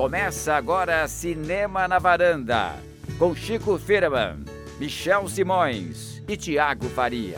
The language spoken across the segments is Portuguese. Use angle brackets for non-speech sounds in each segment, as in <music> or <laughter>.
Começa agora Cinema na Varanda, com Chico Firman, Michel Simões e Tiago Faria.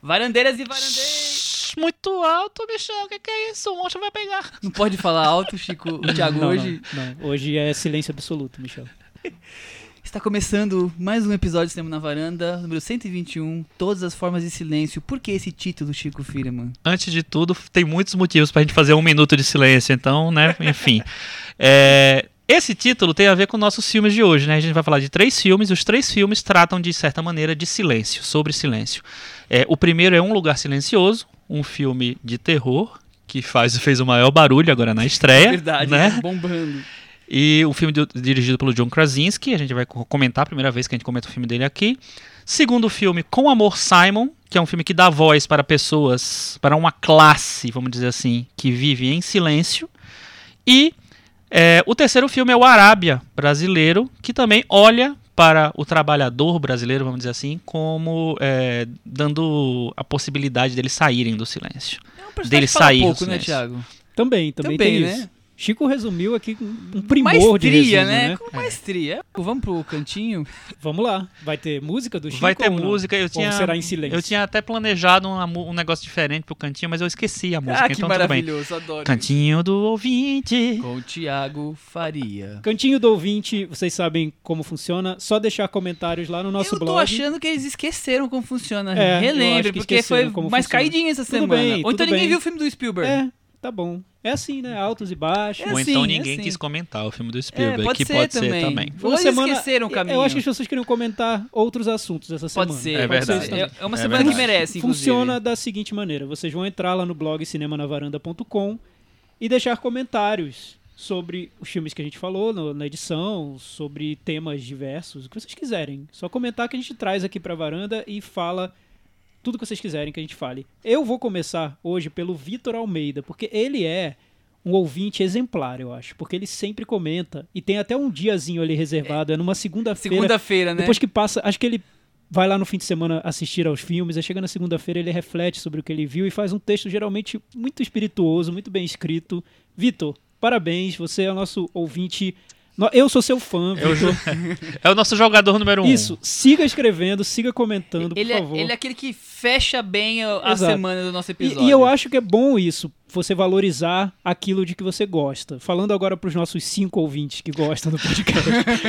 Varandeiras e varandeiros. Muito alto, Michel. O que, que é isso? O monstro vai pegar. Não pode falar alto, Chico. O <laughs> Thiago Não, hoje Não, não. Hoje é silêncio absoluto, Michel. <laughs> está começando mais um episódio de Cinema na Varanda, número 121, Todas as Formas de Silêncio. Por que esse título, Chico Firman? Antes de tudo, tem muitos motivos pra gente fazer um minuto de silêncio, então, né? Enfim. <laughs> É, esse título tem a ver com nossos filmes de hoje, né? A gente vai falar de três filmes. Os três filmes tratam, de certa maneira, de silêncio, sobre silêncio. É, o primeiro é Um Lugar Silencioso, um filme de terror que faz, fez o maior barulho agora na estreia. Verdade, né? né? bombando. E um filme do- dirigido pelo John Krasinski, a gente vai co- comentar a primeira vez que a gente comenta o filme dele aqui. Segundo filme, Com Amor Simon, que é um filme que dá voz para pessoas, para uma classe, vamos dizer assim, que vive em silêncio. E é, o terceiro filme é o Arábia brasileiro, que também olha para o trabalhador brasileiro, vamos dizer assim, como é, dando a possibilidade deles saírem do silêncio. É um personagem Dele que fala sair do pouco, né. Thiago? Também, também, Também, tem né? isso. Chico resumiu aqui um um primor de maestria, resumo, né? né? Com maestria. Vamos pro cantinho? Vamos lá. Vai ter música do Chico Vai ter música, eu tinha, Ou será em silêncio? eu tinha até planejado uma um, negócio diferente pro cantinho, mas eu esqueci a música, ah, que então tudo bem. maravilhoso, adoro. Cantinho do ouvinte. Com o Thiago Faria. Cantinho do ouvinte, vocês sabem como funciona. Só deixar comentários lá no nosso eu tô blog. achando que eles esqueceram como funciona. É, eu Relembre, porque foi mais funciona. caidinho essa Tudo semana. bem, Ou então tudo ninguém bem. viu o filme do Spielberg. É, tá bom. É assim, né? Altos e baixos. É Ou assim, então é ninguém assim. quis comentar o filme do É, Spielberg, pode que ser pode também. ser também. Ou Uma semana- esqueceram o caminho. Eu acho que as pessoas queriam comentar outros assuntos essa Pode semana. ser, É pode verdade. ser. É- É uma É semana que verdade. merece, inclusive. Funciona da seguinte maneira: vocês vão entrar lá no blog cinemanavaranda.com e deixar comentários sobre os filmes que a gente falou no- na edição, sobre temas diversos, o que vocês quiserem. Só comentar que a gente traz aqui pra varanda e fala tudo que vocês quiserem que a gente fale. Eu vou começar hoje pelo Vitor Almeida, porque ele é um ouvinte exemplar, eu acho, porque ele sempre comenta e tem até um diazinho ali reservado, é numa segunda-feira. Segunda-feira, né? Depois que passa, acho que ele vai lá no fim de semana assistir aos filmes, aí chega na segunda-feira, ele reflete sobre o que ele viu e faz um texto geralmente muito espirituoso, muito bem escrito. Vitor, parabéns, você é o nosso ouvinte. Eu sou seu fã, É o, Vitor. <laughs> é o nosso jogador número um. Isso, siga escrevendo, siga comentando, ele, por é, favor. ele é aquele que fecha bem a, semana do nosso E- episódio. E, eu acho que é bom isso, você valorizar aquilo de que você gosta. Falando agora para os nossos cinco ouvintes que gostam do podcast.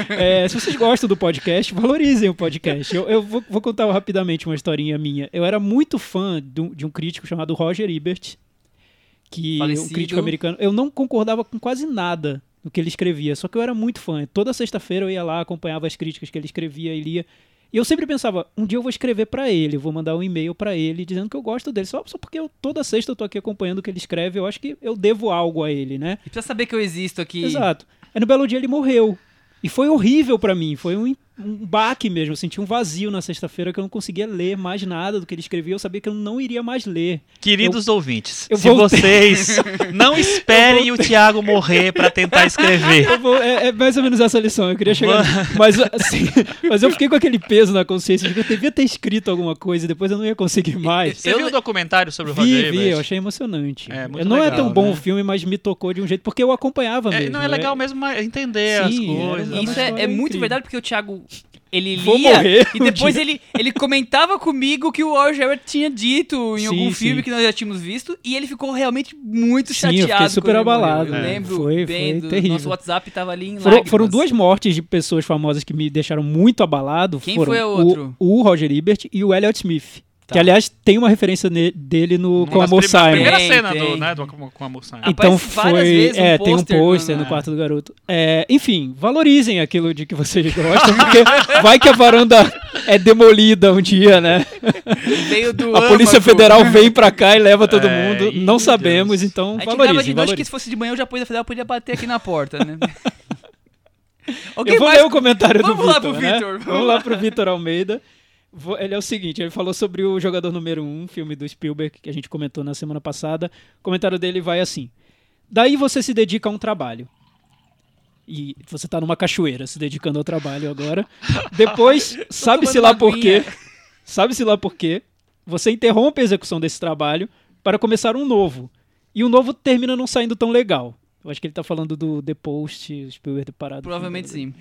<laughs> É, se vocês gostam do podcast, valorizem o podcast. Eu, eu vou, vou contar rapidamente uma historinha minha. Eu era muito fã de um, de um crítico chamado Roger Ebert, que um Falecido. crítico americano. Eu não concordava com quase nada do que ele escrevia, só que eu era muito fã. Toda sexta-feira eu ia lá, acompanhava as críticas que ele escrevia e lia. E eu sempre pensava, um dia eu vou escrever pra ele, vou mandar um e-mail pra ele dizendo que eu gosto dele. Só, só porque eu, toda sexta eu tô aqui acompanhando o que ele escreve, eu acho que eu devo algo a ele, né? E precisa saber que eu existo aqui. Exato. Aí no belo dia ele morreu. E foi horrível pra mim, foi um, um baque mesmo. Eu senti um vazio na sexta-feira que eu não conseguia ler mais nada do que ele escrevia. Eu sabia que eu não iria mais ler. Queridos ouvintes, eu se voltei. vocês <laughs> não esperem o Thiago morrer pra tentar escrever. Eu vou- é, é mais ou menos essa lição. Eu queria chegar. Mas, assim, mas eu fiquei com aquele peso na consciência de que eu devia ter escrito alguma coisa e depois eu não ia conseguir mais. Você Eu- viu o documentário sobre o Vi, Roger vi, eu achei emocionante. É, muito não é legal, tão bom né? o filme, mas me tocou de um jeito, porque eu acompanhava É, mesmo. não é legal mesmo entender Sim, as coisas. Isso é, é muito verdade porque o Thiago ele Vou lia morrer e <laughs> um depois dia. ele, ele comentava comigo que o Roger Ebert tinha dito em Sim, algum filme sim. que nós já tínhamos visto e ele ficou realmente muito Sim, eu chateado. fiquei super abalado. Eu É. lembro Foi- bem foi do terrível. nosso WhatsApp tava ali em Foram, foram duas mortes de pessoas famosas que me deixaram muito abalado. Quem foram foi o outro? O, o Roger Ebert e o Elliot Smith. Tá. Que, aliás, tem uma referência ne- dele no Com a Simon. primeira Tem, cena tem. do, né, do, com, Simon. Ah, Então Aparece várias foi. vezes um é, tem um pôster no- no quarto do garoto. É, enfim, valorizem aquilo de que vocês gostam, porque vai que a varanda é demolida um dia, né? A Polícia âmago. Federal vem pra cá e leva todo É, mundo. Não sabemos, Deus. então A gente grava valorizem. de noite que valorizem. se fosse de manhã, o Polícia Federal podia bater aqui na porta, né? <laughs> Ok, Eu vou mas- ler o comentário Vamos do lá Vitor. pro né? Vitor, vamos Vamos lá pro Vitor Almeida. Ele é o seguinte, ele falou sobre o Jogador Número 1, um, filme do Spielberg, que a gente comentou na semana passada. O comentário dele vai assim. Daí você se dedica a um trabalho. E você tá numa cachoeira se dedicando ao trabalho agora. <laughs> Depois, sabe-se lá por quê? Sabe-se lá por quê? Você interrompe a execução desse trabalho para começar um novo. E o novo termina não saindo tão legal. Eu acho que ele tá falando do The Post, o Spielberg ter parado. Provavelmente sim.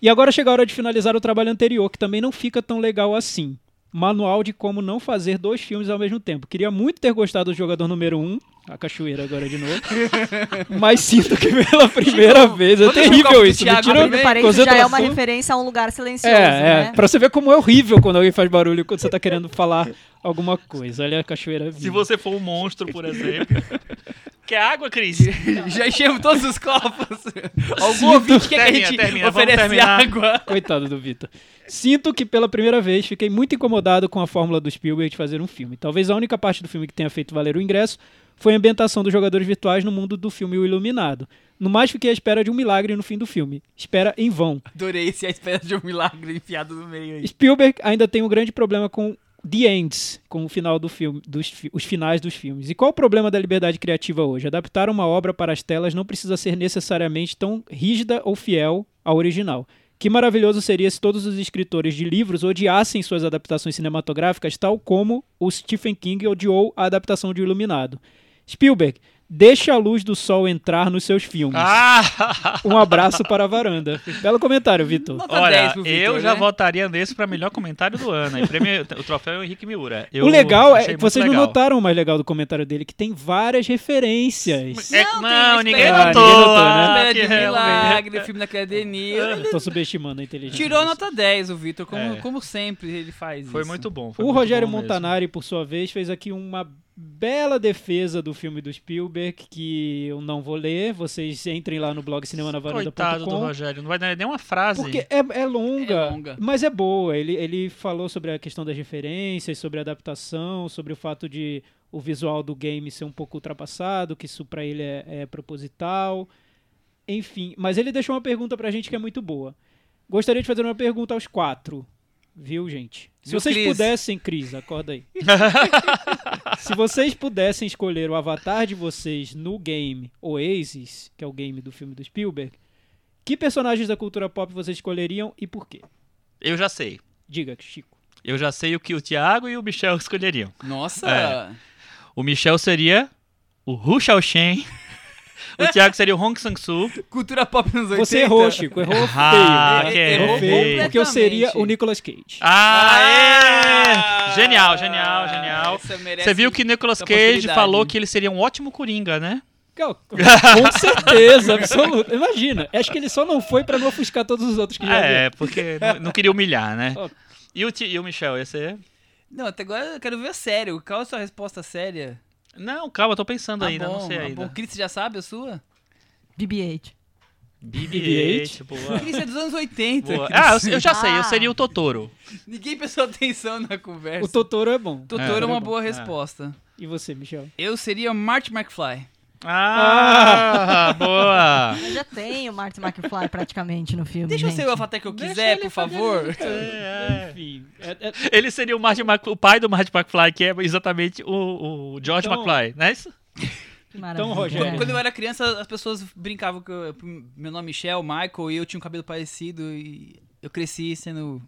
E agora chega a hora de finalizar o trabalho anterior, que também não fica tão legal assim. Manual de como não fazer dois filmes ao mesmo tempo. Queria muito ter gostado do jogador número um, a cachoeira agora de novo. <laughs> mas sinto que pela primeira vez. É terrível isso. Me parênteses, já é uma referência a um lugar silencioso, É, é. né? Pra você ver como é horrível quando alguém faz barulho quando você tá querendo falar alguma coisa. Olha a cachoeira viva. Se você for um monstro, por exemplo. Quer água, Cris? <laughs> Já enchemos todos os copos. <laughs> Algum ouvinte quer que a gente termina, oferece água. Coitado do Vitor. Sinto que pela primeira vez fiquei muito incomodado com a fórmula do Spielberg de fazer um filme. Talvez a única parte do filme que tenha feito valer o ingresso foi a ambientação dos jogadores virtuais no mundo do filme O Iluminado. No mais, fiquei à espera de um milagre no fim do filme. Espera em vão. Adorei esse a espera de um milagre enfiado no meio aí. Spielberg ainda tem um grande problema com The Ends, com o final do filme, dos, os finais dos filmes. E qual o problema da liberdade criativa hoje? Adaptar uma obra para as telas não precisa ser necessariamente tão rígida ou fiel ao original. Que maravilhoso seria se todos os escritores de livros odiassem suas adaptações cinematográficas, tal como o Stephen King odiou a adaptação de Iluminado. Spielberg, deixe a luz do sol entrar nos seus filmes. Ah! Um abraço para a varanda. Belo comentário, Vitor. Nota 10 Olha, Vitor, eu já né? votaria nesse pra melhor comentário do ano. E prêmio, o troféu é o Henrique Miura. Eu o legal é que vocês não legal. notaram o mais legal do comentário dele, que tem várias referências. É, Não, não, ninguém notou. ninguém notou, né? Ah, que de milagre, filme da academia. Eu tô subestimando a inteligência. Tirou nota 10 o Vitor, como, É. como sempre ele faz Foi isso. muito bom. foi O muito Rogério bom mesmo. Montanari, por sua vez, fez aqui uma bela defesa do filme do Spielberg, que eu não vou ler. Vocês entrem lá no blog Coitado do cinemanavaranda.com. Rogério, não vai dar nem uma frase. Porque é, é longa, É longa. mas é boa. Ele, ele falou sobre a questão das referências, sobre a adaptação, sobre o fato de o visual do game ser um pouco ultrapassado, que isso pra ele é, é proposital. Enfim, mas ele deixou uma pergunta pra gente que é muito boa. Gostaria de fazer uma pergunta aos quatro. Viu, gente? Se Viu, vocês Cris? pudessem, Cris, acorda aí. <laughs> Se vocês pudessem escolher o avatar de vocês no game Oasis, que é o game do filme do Spielberg, que personagens da cultura pop vocês escolheriam e por quê? Eu já sei. Diga, Chico. Eu já sei o que o Thiago e o Michel <laughs> escolheriam. Nossa! É. O Michel seria o Hu Xiaoxian. O Thiago seria o Hong Sang-soo. Cultura pop nos 80. Você errou, Chico. Errou Ah, feio. que Errou Errou feio. Porque eu seria o Nicolas Cage. Ah, é! Genial, genial, genial. Essa merece Você viu que Nicolas essa Cage possibilidade. falou que ele seria um ótimo Coringa, né? Com certeza, absoluta. Imagina. Acho que ele só não foi pra não ofuscar todos os outros que já É, porque não, não queria humilhar, né? E o, Ti- e o Michel, esse é... Não, até agora eu quero ver sério. Qual é a sua resposta séria? Não, calma, eu tô pensando Tá ainda, bom, não sei tá ainda. bom. Cris, você já sabe a sua? BB-8. BB-8, boa. Cris é dos anos 80. boa. Cris. Ah, eu, eu já sei, eu Ah. seria o Totoro. Ninguém prestou atenção na conversa. O Totoro é bom. Totoro é, É. uma É boa bom. resposta. E você, Michel? Eu seria Marty McFly. Ah, boa. Eu já tenho o Martin McFly praticamente no filme. Deixa eu gente. ser o avatar que eu quiser, por favor. É, é. Enfim. é- é- Ele seria o, o pai do Marty McFly, que é exatamente o, o George Então- McFly, não é isso? Que maravilha. Então, Rogério. Quando eu era criança, as pessoas brincavam que eu- meu nome é Michel, Michael, e eu tinha um cabelo parecido e eu cresci sendo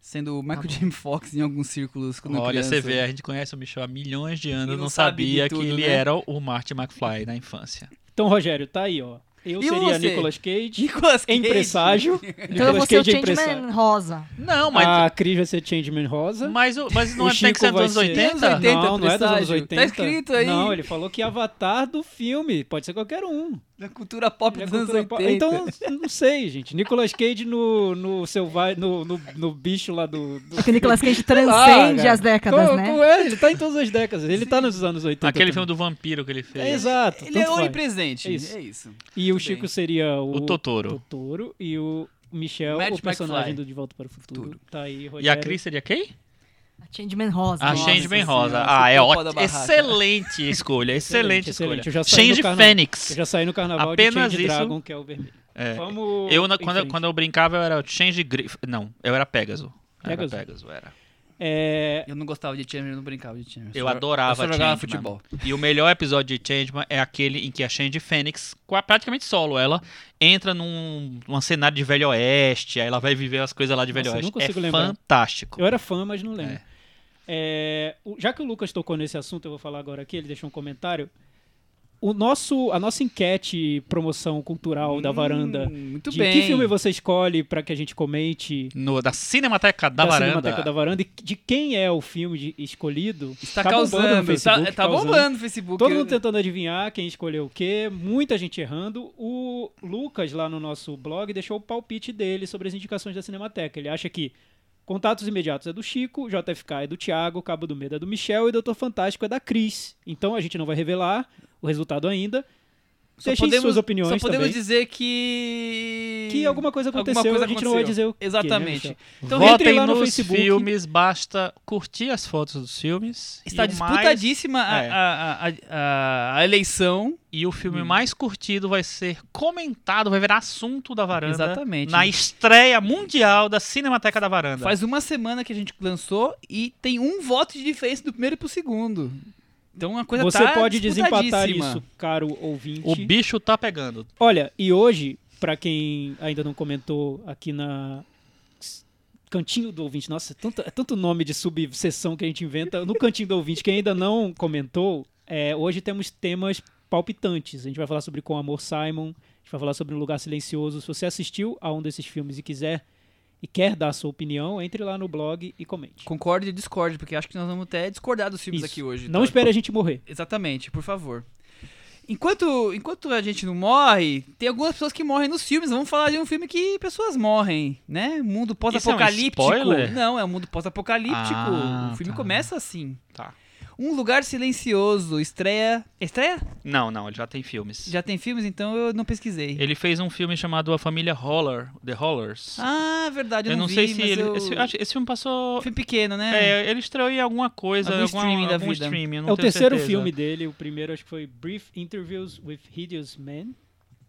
sendo o Michael James Fox em alguns círculos quando Olha, criança. você vê, a gente conhece o Michel há milhões de anos, E não, sabia tudo, que ele né? era o Marty McFly na infância. Então, Rogério, tá aí, ó. Eu E seria você? Nicolas Cage, Nicolas Cage. empresságio. <laughs> Então eu vou Nicolas ser o Cage é empresário. Changeman rosa. Não, mas, A Cris vai ser Changeman Rosa. mas, o- mas não O é, tem que ser Chico dos anos ser- 80? Anos 80, não, não é dos anos presságio. 80. Tá escrito aí. Não, ele falou que avatar do filme. Pode ser qualquer um. Da cultura pop Ele é dos anos cultura 80. pop. Então, não sei, gente. Nicolas Cage no, no, selva... no, no, no bicho lá do... do... É que o Nicolas Cage Ah, transcende cara. as décadas, Como- né? como é? Ele tá em todas as décadas. Ele tá nos anos 80. Aquele também. filme do vampiro que ele fez. É, exato. Ele é onipresente. É É isso. isso. E o Chico bem. seria o, O Totoro. Totoro e o Michel, Matt o personagem McFly. do De Volta para o Futuro. Tá aí, E a Cris seria quem? A Changeman rosa. A Changeman Rosa. esse Ah, é topo ótimo. Excelente escolha, excelente, excelente. escolha. No Change. Fênix. Eu já saí no carnaval Apenas de Change isso. Dragon, que é o vermelho. É. Vamos Eu, na- quando, eu, quando eu brincava, eu era o Change Grif... Não, eu era Pegasus. Era Pegasus? Pegasus, era. É, Eu não gostava de Changeman, eu não brincava de Changeman. Eu só- adorava Eu só jogava Changeman. futebol. E o melhor episódio de Changeman é aquele em que a Change Fênix, praticamente solo ela, entra num, num cenário de Velho Oeste, aí ela vai viver as coisas lá de Velho Nossa, eu não Oeste. É consigo lembrar. fantástico. eu era fã, mas não lembro. É, o- já que o Lucas tocou nesse assunto, eu vou falar agora aqui, ele deixou um comentário. O nosso, a nossa enquete promoção cultural da Hum, varanda. Muito de bem. que filme você escolhe pra que a gente comente No, da Cinemateca da, da Varanda. Cinemateca da Varanda e de quem é o filme de- escolhido? Está Tá bombando no causando. Facebook, tá, tá causando. bombando no Facebook. Todo mundo tentando adivinhar quem escolheu o quê, muita gente errando. O Lucas, lá no nosso blog, deixou o palpite dele sobre as indicações da Cinemateca. Ele acha que Contatos Imediatos é do Chico, JFK é do Thiago, Cabo do Medo é do Michel e Doutor Fantástico é da Cris. Então a gente não vai revelar o resultado ainda. Só Deixem podemos, suas opiniões Só podemos também. dizer que... Que alguma coisa Alguma aconteceu, coisa a gente não vai aconteceu. dizer o que, né, Exatamente. Então, Votem lá no nos Facebook. filmes, basta curtir as fotos dos filmes. Está o mais- disputadíssima a- é. a, a, a, a eleição. E o Hum. filme mais curtido vai ser comentado, vai virar assunto da varanda. Exatamente. Na estreia mundial da Cinemateca da Varanda. Faz uma semana que a gente lançou e tem um voto de diferença do primeiro pro segundo. Então a coisa Você tá pode desempatar isso, caro ouvinte. O bicho tá pegando. Olha, e hoje, pra quem ainda não comentou aqui na cantinho do ouvinte, nossa, é tanto, é tanto nome de subseção que a gente inventa. No cantinho do ouvinte, quem ainda não comentou, é, hoje temos temas palpitantes. A gente vai falar sobre Com Amor Simon, a gente vai falar sobre Um Lugar Silencioso. Se você assistiu a um desses filmes e quiser e quer dar a sua opinião, entre lá no blog e comente. Concorde e discorde, porque acho que nós vamos até discordar dos filmes Isso. aqui hoje. Não tá? espere a gente morrer. Exatamente, por favor. Enquanto, enquanto a gente não morre, tem algumas pessoas que morrem nos filmes. Vamos falar de um filme que pessoas morrem, né? Mundo pós-apocalíptico. É um não, é um mundo pós-apocalíptico. Ah, o filme tá. começa assim. Tá. Um Lugar Silencioso, estreia... Estreia? Não, não, ele já tem filmes. Já tem filmes, então eu não pesquisei. Ele fez um filme chamado A Família Holler, The Hollers. Ah, verdade, eu, eu não, vi, sei se mas ele. eu... Esse, acho- esse filme passou. Filme pequeno, né? É, ele estreou em alguma coisa, Algum alguma, streaming da algum vida. streaming, eu não É o tenho terceiro certeza. filme dele. O primeiro acho que foi Brief Interviews with Hideous Men.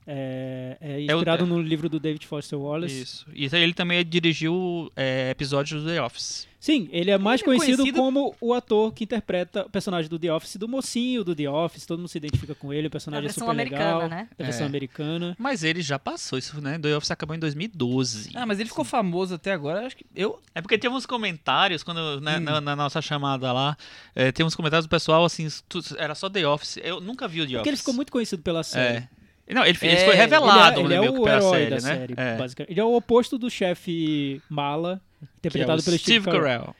É, é É o- inspirado no livro do David Foster Wallace. Isso. E ele também dirigiu é, episódios do The Office. Sim, ele é mais Ele é conhecido, conhecido- como o ator que interpreta o personagem do The Office, do mocinho do The Office. Todo mundo se identifica com ele, o personagem é versão super legal. né? É a versão É. americana. Mas ele já passou isso, né? The Office acabou em 2012. Ah, mas ele ficou famoso até agora. Acho que eu É porque tinha uns comentários, quando né, Hum. na, na nossa chamada lá, é, tem uns comentários do pessoal assim, tu- era só The Office. Eu nunca vi o The Office. Porque ele ficou muito conhecido pela série. É. Não, ele, ele É, foi revelado ele é, né, ele é que o pela herói série, da né? série, É. basicamente. Ele é o oposto do chefe Mala, É interpretado o pelo Steve Carell. Carell.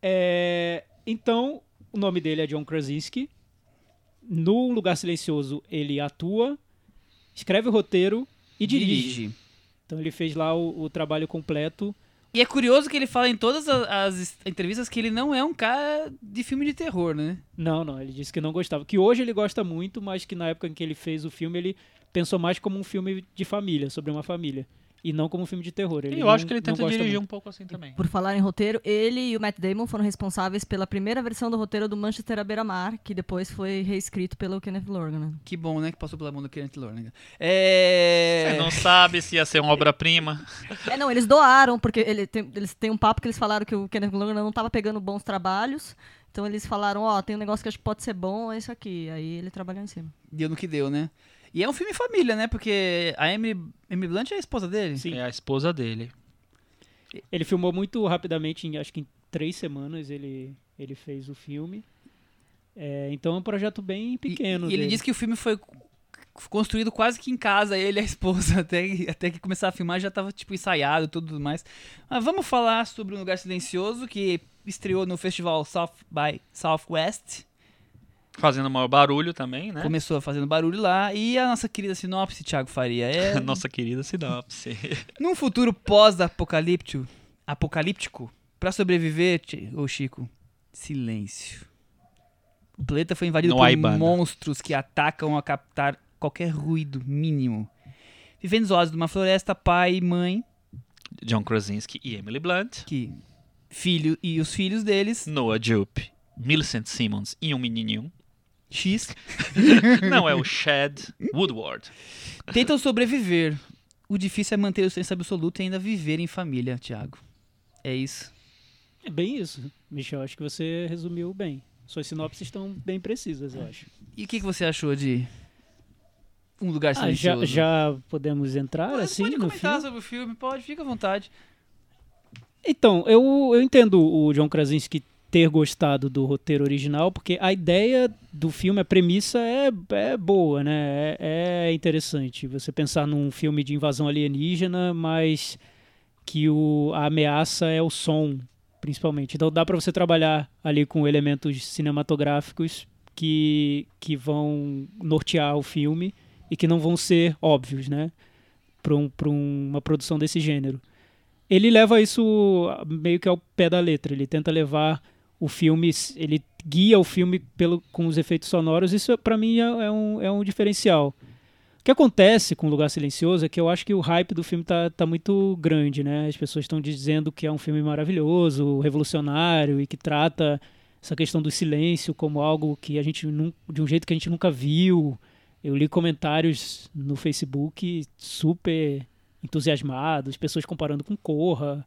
É, então, o nome dele é John Krasinski. No Lugar Silencioso, ele atua, escreve o roteiro e dirige. Então, ele fez lá o, o trabalho completo. E é curioso que ele fala em todas as, entrevistas que ele não é um cara de filme de terror, né? Não, não, ele disse que não gostava. Que hoje ele gosta muito, mas que na época em que ele fez o filme, ele pensou mais como um filme de família, sobre uma família. E não como um filme de terror. Ele E eu não- acho que ele tenta dirigir muito. um pouco assim também. Por falar em roteiro, ele e o Matt Damon foram responsáveis pela primeira versão do roteiro do Manchester à beira-mar, que depois foi reescrito pelo Kenneth Lonergan. Que bom, né? Que passou pela mão do Kenneth Lonergan. É... Você não sabe se ia ser uma obra-prima. É, não, eles doaram, porque ele tem, eles têm um papo que eles falaram que o Kenneth Lonergan não estava pegando bons trabalhos. Então eles falaram, ó, tem um negócio que acho que pode ser bom, é isso aqui. Aí ele trabalhou em cima. Deu no que deu, né? E é um filme família, né? Porque a Emily, Emily Blunt é a esposa dele. Sim. É a esposa dele. Ele filmou muito rapidamente, em, acho que em três semanas ele, ele fez o filme. É, então é um projeto bem E- pequeno. E, ele dele. disse que o filme foi construído quase que em casa, ele e a esposa, <laughs> até, até que começar a filmar já tava, tipo, ensaiado e tudo mais. Mas vamos falar sobre Um Lugar Silencioso, que estreou no festival South by Southwest. Fazendo maior barulho também, né? Começou fazendo barulho lá. E a nossa querida sinopse, Thiago Faria, é... <laughs> Nossa querida sinopse. <laughs> Num futuro pós-apocalíptico, apocalíptico, para sobreviver, ô Chico, silêncio. O planeta foi invadido No por Aibana. monstros que atacam a captar qualquer ruído mínimo. Vivendo isolados numa floresta, pai e mãe, John Krasinski e Emily Blunt. que filho e os filhos deles, Noah Jupe, Millicent Simmons e um menininho. X, <laughs> Não, é o Chad Woodward. tentam sobreviver. O difícil é manter o silêncio absoluto e ainda viver em família, Thiago. É isso. É bem isso, Michel. Acho que você resumiu bem. Suas sinopses estão bem precisas, eu acho. E o que, que você achou de Um Lugar Ah, já, já podemos entrar Pode, assim pode no comentar filme? sobre o filme, pode, fica à vontade. Então, eu, eu entendo o John Krasinski ter gostado do roteiro original, porque a ideia do filme, a premissa é, é boa, né? É, é interessante. Você pensar num filme de invasão alienígena, mas que o, a ameaça é o som, principalmente. Então dá para você trabalhar ali com elementos cinematográficos que, que vão nortear o filme e que não vão ser óbvios, né? Para um, uma produção desse gênero. Ele leva isso meio que ao pé da letra. Ele tenta levar o filme, ele guia o filme pelo, com os efeitos sonoros. Isso para mim é, é, um, é um diferencial. O que acontece com o Lugar Silencioso é que eu acho que o hype do filme tá, tá muito grande, né? As pessoas estão dizendo que é um filme maravilhoso, revolucionário e que trata essa questão do silêncio como algo que a gente de um jeito que a gente nunca viu. Eu li comentários no Facebook super entusiasmados, pessoas comparando com Corra.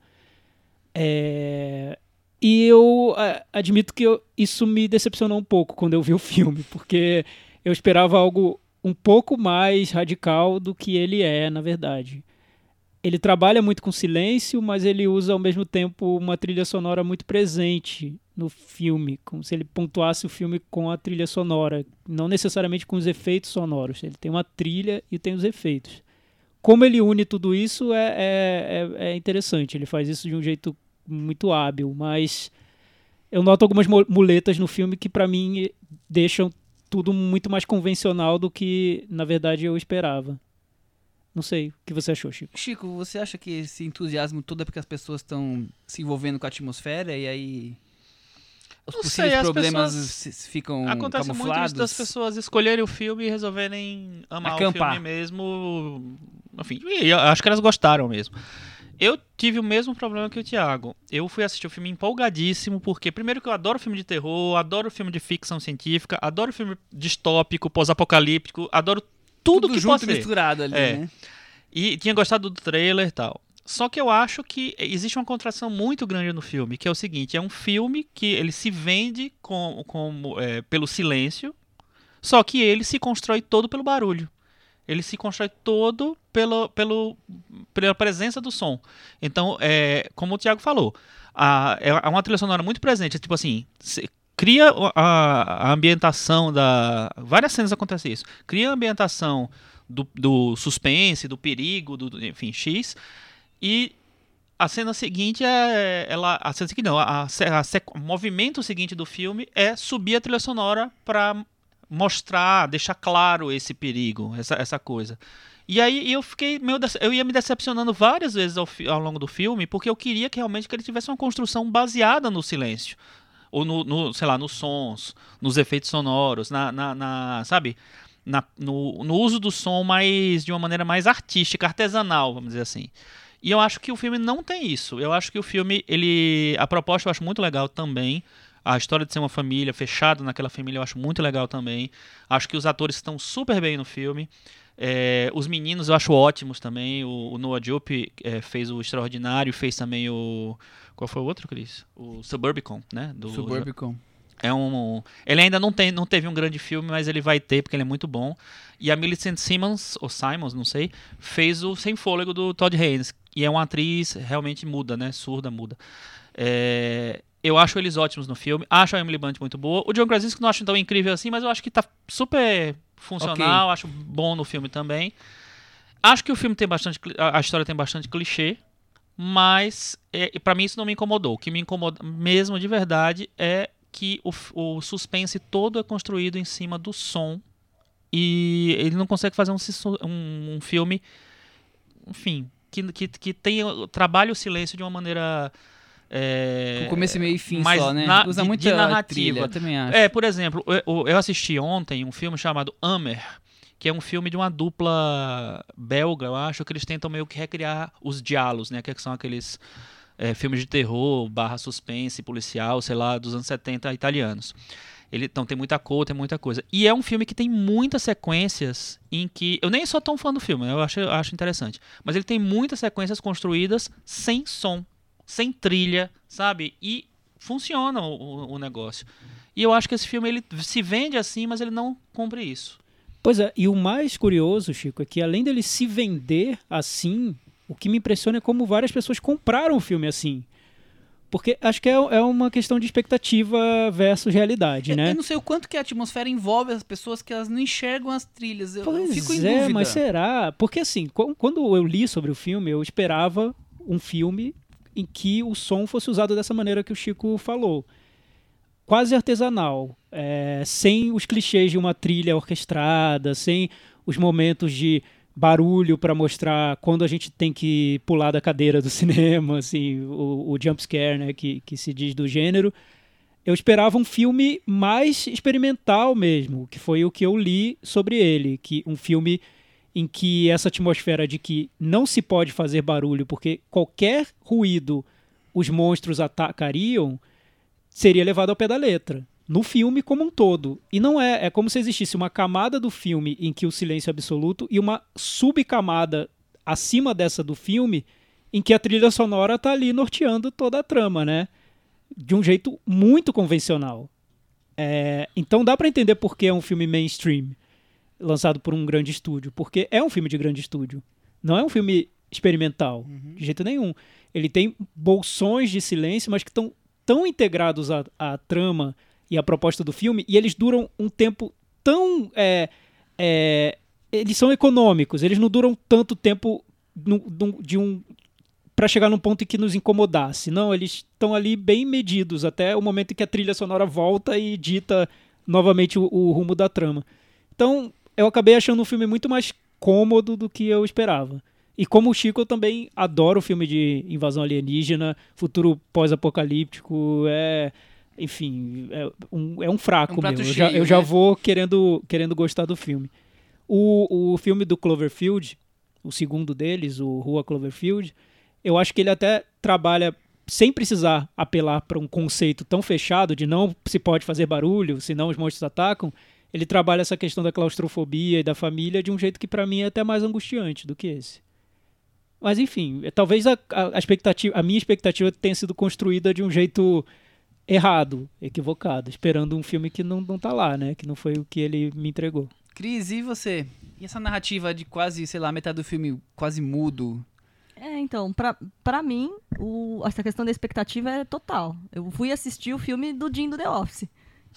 É... E eu admito que eu, isso me decepcionou um pouco quando eu vi o filme, <laughs> porque eu esperava algo um pouco mais radical do que ele é, na verdade. Ele trabalha muito com silêncio, mas ele usa ao mesmo tempo uma trilha sonora muito presente no filme, como se ele pontuasse o filme com a trilha sonora, não necessariamente com os efeitos sonoros. Ele tem uma trilha e tem os efeitos. Como ele une tudo isso é, é, é, é interessante. Ele faz isso de um jeito muito hábil, mas eu noto algumas muletas no filme que para mim deixam tudo muito mais convencional do que, na verdade, eu esperava. Não sei, o que você achou, Chico? Chico, você acha que esse entusiasmo todo é porque as pessoas estão se envolvendo com a atmosfera e aí os não possíveis sei, problemas pessoas... ficam Acontece camuflados? muito isso das pessoas escolherem o filme e resolverem amar Acampar. o filme mesmo. Enfim, eu acho que elas gostaram mesmo. Eu tive o mesmo problema que o Thiago. Eu fui assistir o filme empolgadíssimo, porque, primeiro, que eu adoro filme de terror, adoro filme de ficção científica, adoro filme distópico, pós-apocalíptico, adoro tudo, Tudo que junto possa e ser. misturado ali, É. né? E tinha gostado do trailer e tal. Só que eu acho que existe uma contração muito grande no filme, que é o seguinte: é um filme que ele se vende com, como, é, pelo silêncio, só que ele se constrói todo pelo barulho. Ele se constrói todo pelo, pelo, pela presença do som. Então, é, como o Thiago falou, a, é uma trilha sonora muito presente. Tipo assim, cria a, a ambientação da. Várias cenas acontece isso. Cria a ambientação do, do suspense, do perigo, do, enfim, X. E a cena seguinte é. Ela, a cena seguinte não, a, a, a o movimento seguinte do filme é subir a trilha sonora para mostrar, deixar claro esse perigo, essa, essa coisa. E aí eu fiquei meio eu ia me decepcionando várias vezes ao, ao longo do filme, porque eu queria que realmente que ele tivesse uma construção baseada no silêncio. Ou no, no, sei lá, nos sons, nos efeitos sonoros, na, na, na- sabe? Na- no, no uso do som mais de uma maneira mais artística, artesanal, vamos dizer assim. E eu acho que o filme não tem isso. Eu acho que o filme, ele. A proposta eu acho muito legal também. A história de ser uma família, fechada naquela família, eu acho muito legal também. Acho que os atores estão super bem no filme. É, os meninos eu acho ótimos também. O, o Noah Jupe é, fez o Extraordinário, fez também o. Qual foi o outro, Cris? O Suburbicon, né? Do, Suburbicon. é um, ele ainda não, tem, não teve um grande filme, mas ele vai ter porque ele é muito bom. E a Millicent Simmons, ou Simons, não sei, fez o Sem Fôlego do Todd Haynes. E é uma atriz realmente muda, né? Surda, muda. É, eu acho eles ótimos no filme. Acho a Emily Blunt muito boa. O John Krasinski não acho tão incrível assim, mas eu acho que tá super funcional. Acho bom no filme também. Acho que o filme tem bastante. A história tem bastante clichê. Mas é, para mim isso não me incomodou. O que me incomoda mesmo de verdade é que o, o suspense todo é construído em cima do som e ele não consegue fazer um, um, um filme, enfim, que, que, que tenha, trabalhe o silêncio de uma maneira é, Com começo, meio e fim mais só, né? na- Usa de- muito de narrativa. trilha, também acho. é, por exemplo, eu, eu assisti ontem um filme chamado Hammer, que é um filme de uma dupla belga, eu acho, que eles tentam meio que recriar os diálogos, né? Que são aqueles é, filmes de terror, barra suspense, policial, sei lá, dos anos 70 italianos. Ele, então tem muita cor, tem muita coisa. E é um filme que tem muitas sequências em que. Eu nem sou tão fã do filme, eu acho, eu acho interessante. Mas ele tem muitas sequências construídas sem som, sem trilha, sabe? E funciona o, o- negócio. E eu acho que esse filme ele se vende assim, mas ele não cumpre isso. Pois é, e o mais curioso, Chico, é que além dele se vender assim, o que me impressiona é como várias pessoas compraram o filme assim. Porque acho que é, é uma questão de expectativa versus realidade, Eu- né? Eu não sei o quanto que a atmosfera envolve as pessoas que elas não enxergam as trilhas. Eu, eu Pois fico em é, dúvida. mas será? Porque assim, qu- quando eu li sobre o filme, eu esperava um filme em que o som fosse usado dessa maneira que o Chico falou. Quase artesanal, é, sem os clichês de uma trilha orquestrada, sem os momentos de barulho para mostrar quando a gente tem que pular da cadeira do <laughs> cinema, assim, o, o jump né, que, que se diz do gênero. Eu esperava um filme mais experimental mesmo, que foi o que eu li sobre ele, que um filme em que essa atmosfera de que não se pode fazer barulho porque qualquer ruído os monstros atacariam seria levado ao pé da letra. No filme como um todo. E não é. É como se existisse uma camada do filme em que o silêncio é absoluto e uma subcamada acima dessa do filme em que a trilha sonora tá ali norteando toda a trama, né? De um jeito muito convencional. É, então dá pra entender por que é um filme mainstream lançado por um grande estúdio, porque é um filme de grande estúdio. Não é um filme experimental, de jeito nenhum. Ele tem bolsões de silêncio, mas que estão tão integrados à, à trama e à proposta do filme, e eles duram um tempo tão. é, é, eles são econômicos, eles não duram tanto tempo no- no- de um para chegar num ponto em que nos incomodasse. Não, eles estão ali bem medidos até o momento em que a trilha sonora volta e dita novamente o, o rumo da trama. Então, eu acabei achando um filme muito mais cômodo do que eu esperava. E como o Chico, eu também adoro filme de invasão alienígena, futuro pós-apocalíptico, é... Enfim, é um, é um fraco É um prato meu. Eu já, cheio, eu já né? vou querendo, querendo gostar do filme. O, o filme do Cloverfield, o segundo deles, o Rua Cloverfield, eu acho que ele até trabalha sem precisar apelar para um conceito tão fechado de não se pode fazer barulho, senão os monstros atacam. Ele trabalha essa questão da claustrofobia e da família de um jeito que para mim é até mais angustiante do que esse. Mas enfim, é- talvez a, a, a expectativa, a minha expectativa tenha sido construída de um jeito errado, equivocado, esperando um filme que não, não tá lá, né? Que não foi o que ele me entregou. Cris, e você? E essa narrativa de quase, sei lá, metade do filme quase mudo? É, então, pra, pra mim, o- essa questão da expectativa é total. Eu fui assistir o filme do Jim do The Office.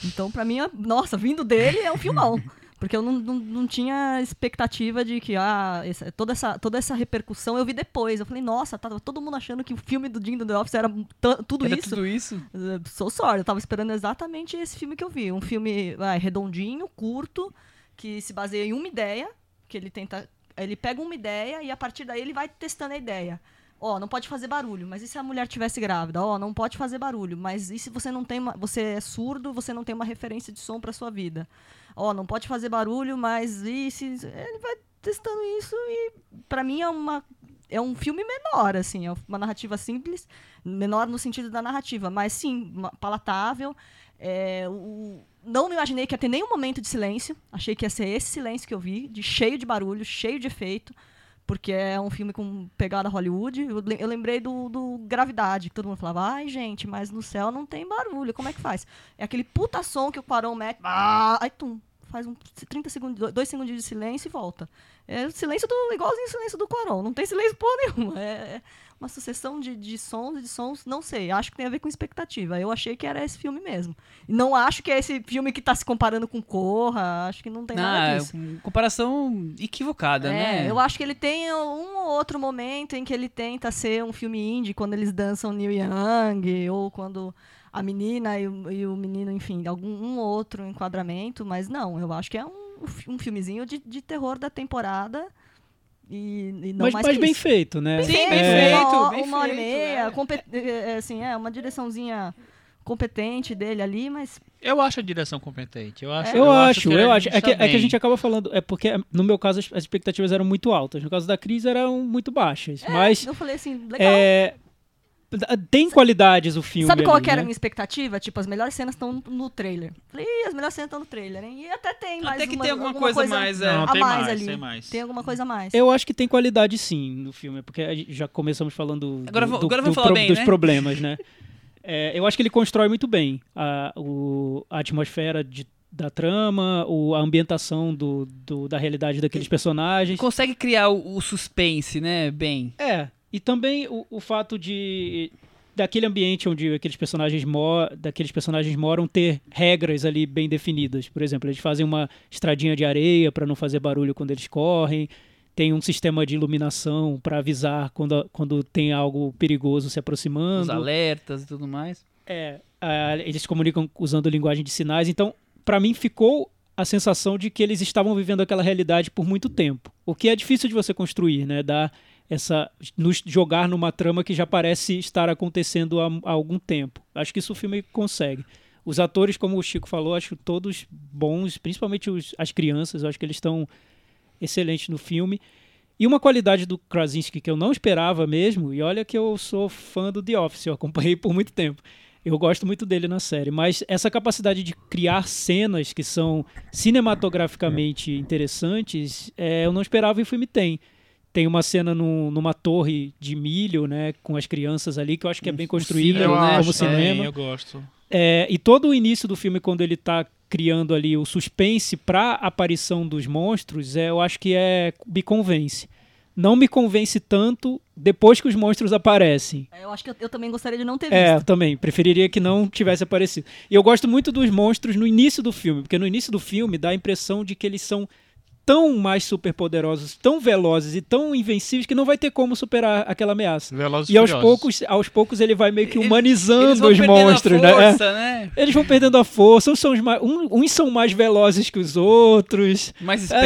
Então, pra mim, nossa, vindo dele é um filmão. Porque eu não, não, não tinha expectativa de que ah, essa- toda, essa, toda essa repercussão eu vi depois. Eu falei, nossa, tava todo mundo achando que o filme do Jim do The Office era tudo Era isso. tudo isso? Uh, Sou sorry, eu tava esperando exatamente esse filme que eu vi. Um filme vai, redondinho, curto, que se baseia em uma ideia, que ele tenta. Ele pega uma ideia e a partir daí ele vai testando a ideia. Ó, não pode fazer barulho, mas e se a mulher tivesse grávida? Ó, não pode fazer barulho, mas e se você não tem uma, você é surdo, você não tem uma referência de som para sua vida? Ó, não pode fazer barulho, mas e se ele vai testando isso e pra mim é uma é um filme menor, assim, é uma narrativa simples, menor no sentido da narrativa, mas sim, palatável. É, o- não me imaginei que ia ter nenhum momento de silêncio, achei que ia ser esse silêncio que eu vi, de cheio de barulho, cheio de efeito, porque é um filme com pegada Hollywood. Eu, lem- eu lembrei do, do Gravidade, que todo mundo falava, ai gente, mas no céu não tem barulho, como é que faz? É aquele puta som que o Quaron mete, ah, aí tum, faz um 30 segundos, dois segundos de silêncio e volta. É o silêncio do. igualzinho o silêncio do Quaron. Não tem silêncio porra nenhuma. É é uma sucessão de, de sons e de sons, não sei. Acho que tem a ver com expectativa. Eu achei que era esse filme mesmo. Não acho que é esse filme que tá se comparando com Corra. Acho que não tem Ah, nada é disso. comparação equivocada, É, né? eu acho que ele tem um ou outro momento em que ele tenta ser um filme indie, quando eles dançam Neil Young, ou quando a menina e o, e o menino, enfim, algum um ou outro enquadramento, mas não, eu acho que é um, um filmezinho de, de terror da temporada. E, e não mas mais mas bem isso. feito, né? Sim, É, bem uma, feito, bem uma hora e feito, meia, é. compet- é, assim, é uma direçãozinha competente dele ali, mas Eu acho a direção competente. Eu acho, Eu, acho, que eu acho. É que, é que a gente acaba falando. É porque, no meu caso, as, as expectativas eram muito altas. No caso da Cris, eram muito baixas. Mas. eu falei assim, legal. É, tem qualidades o filme. Sabe qual ali, que era a né? minha expectativa? Tipo, as melhores cenas estão no trailer. Falei, Ih, as melhores cenas estão no trailer, hein? E até tem mais Até que uma- tem alguma coisa mais, é. Não, a tem mais, mais, ali. tem mais. Tem alguma coisa a mais. Eu acho que tem qualidade sim no filme, porque já começamos falando do- Agora do, vou- do- agora do vamos falar pro- bem, dos né? problemas, né? <laughs> É, eu acho que ele constrói muito bem a, o- a atmosfera de- da trama, o- a ambientação do, do- da realidade daqueles personagens. Consegue criar o, o suspense, né? Bem. É, e também o, o fato de daquele ambiente onde aqueles personagens, mo daqueles personagens moram ter regras ali bem definidas. Por exemplo, eles fazem uma estradinha de areia para não fazer barulho quando eles correm. Tem um sistema de iluminação para avisar quando, quando tem algo perigoso se aproximando. Os alertas e tudo mais. É, ah, eles se comunicam usando linguagem de sinais. Então, para mim, ficou a sensação de que eles estavam vivendo aquela realidade por muito tempo. O que é difícil de você construir, né? Dar essa nos jogar numa trama que já parece estar acontecendo há, há algum tempo. Acho que isso o filme consegue. Os atores, como o Chico falou, acho todos bons, principalmente os, as crianças, acho que eles estão excelentes no filme. E uma qualidade do Krasinski que eu não esperava mesmo, e olha que eu sou fã do The Office, eu acompanhei por muito tempo. Eu gosto muito dele na série, mas essa capacidade de criar cenas que são cinematograficamente interessantes, é, eu não esperava e o filme tem. Tem uma cena no, numa torre de milho, né, com as crianças ali, que eu acho que é bem construída fio, né? como É, cinema. eu gosto. É, e todo o início do filme, quando ele tá criando ali o suspense pra aparição dos monstros, é, eu acho que é me convence. Não me convence tanto depois que os monstros aparecem. É, Eu acho que eu, eu também gostaria de não ter É, eu visto. também. Preferiria que não tivesse aparecido. E eu gosto muito dos monstros no início do filme, porque no início do filme dá a impressão de que eles são tão mais superpoderosos, tão velozes e tão invencíveis que não vai ter como superar aquela ameaça. Velozes E aos Furiosos. poucos, aos poucos ele vai meio que humanizando Eles vão os perdendo a monstros, né? É. força, né? Eles vão perdendo a força, uns são, os mais, um- uns são mais velozes que os outros. Mais É,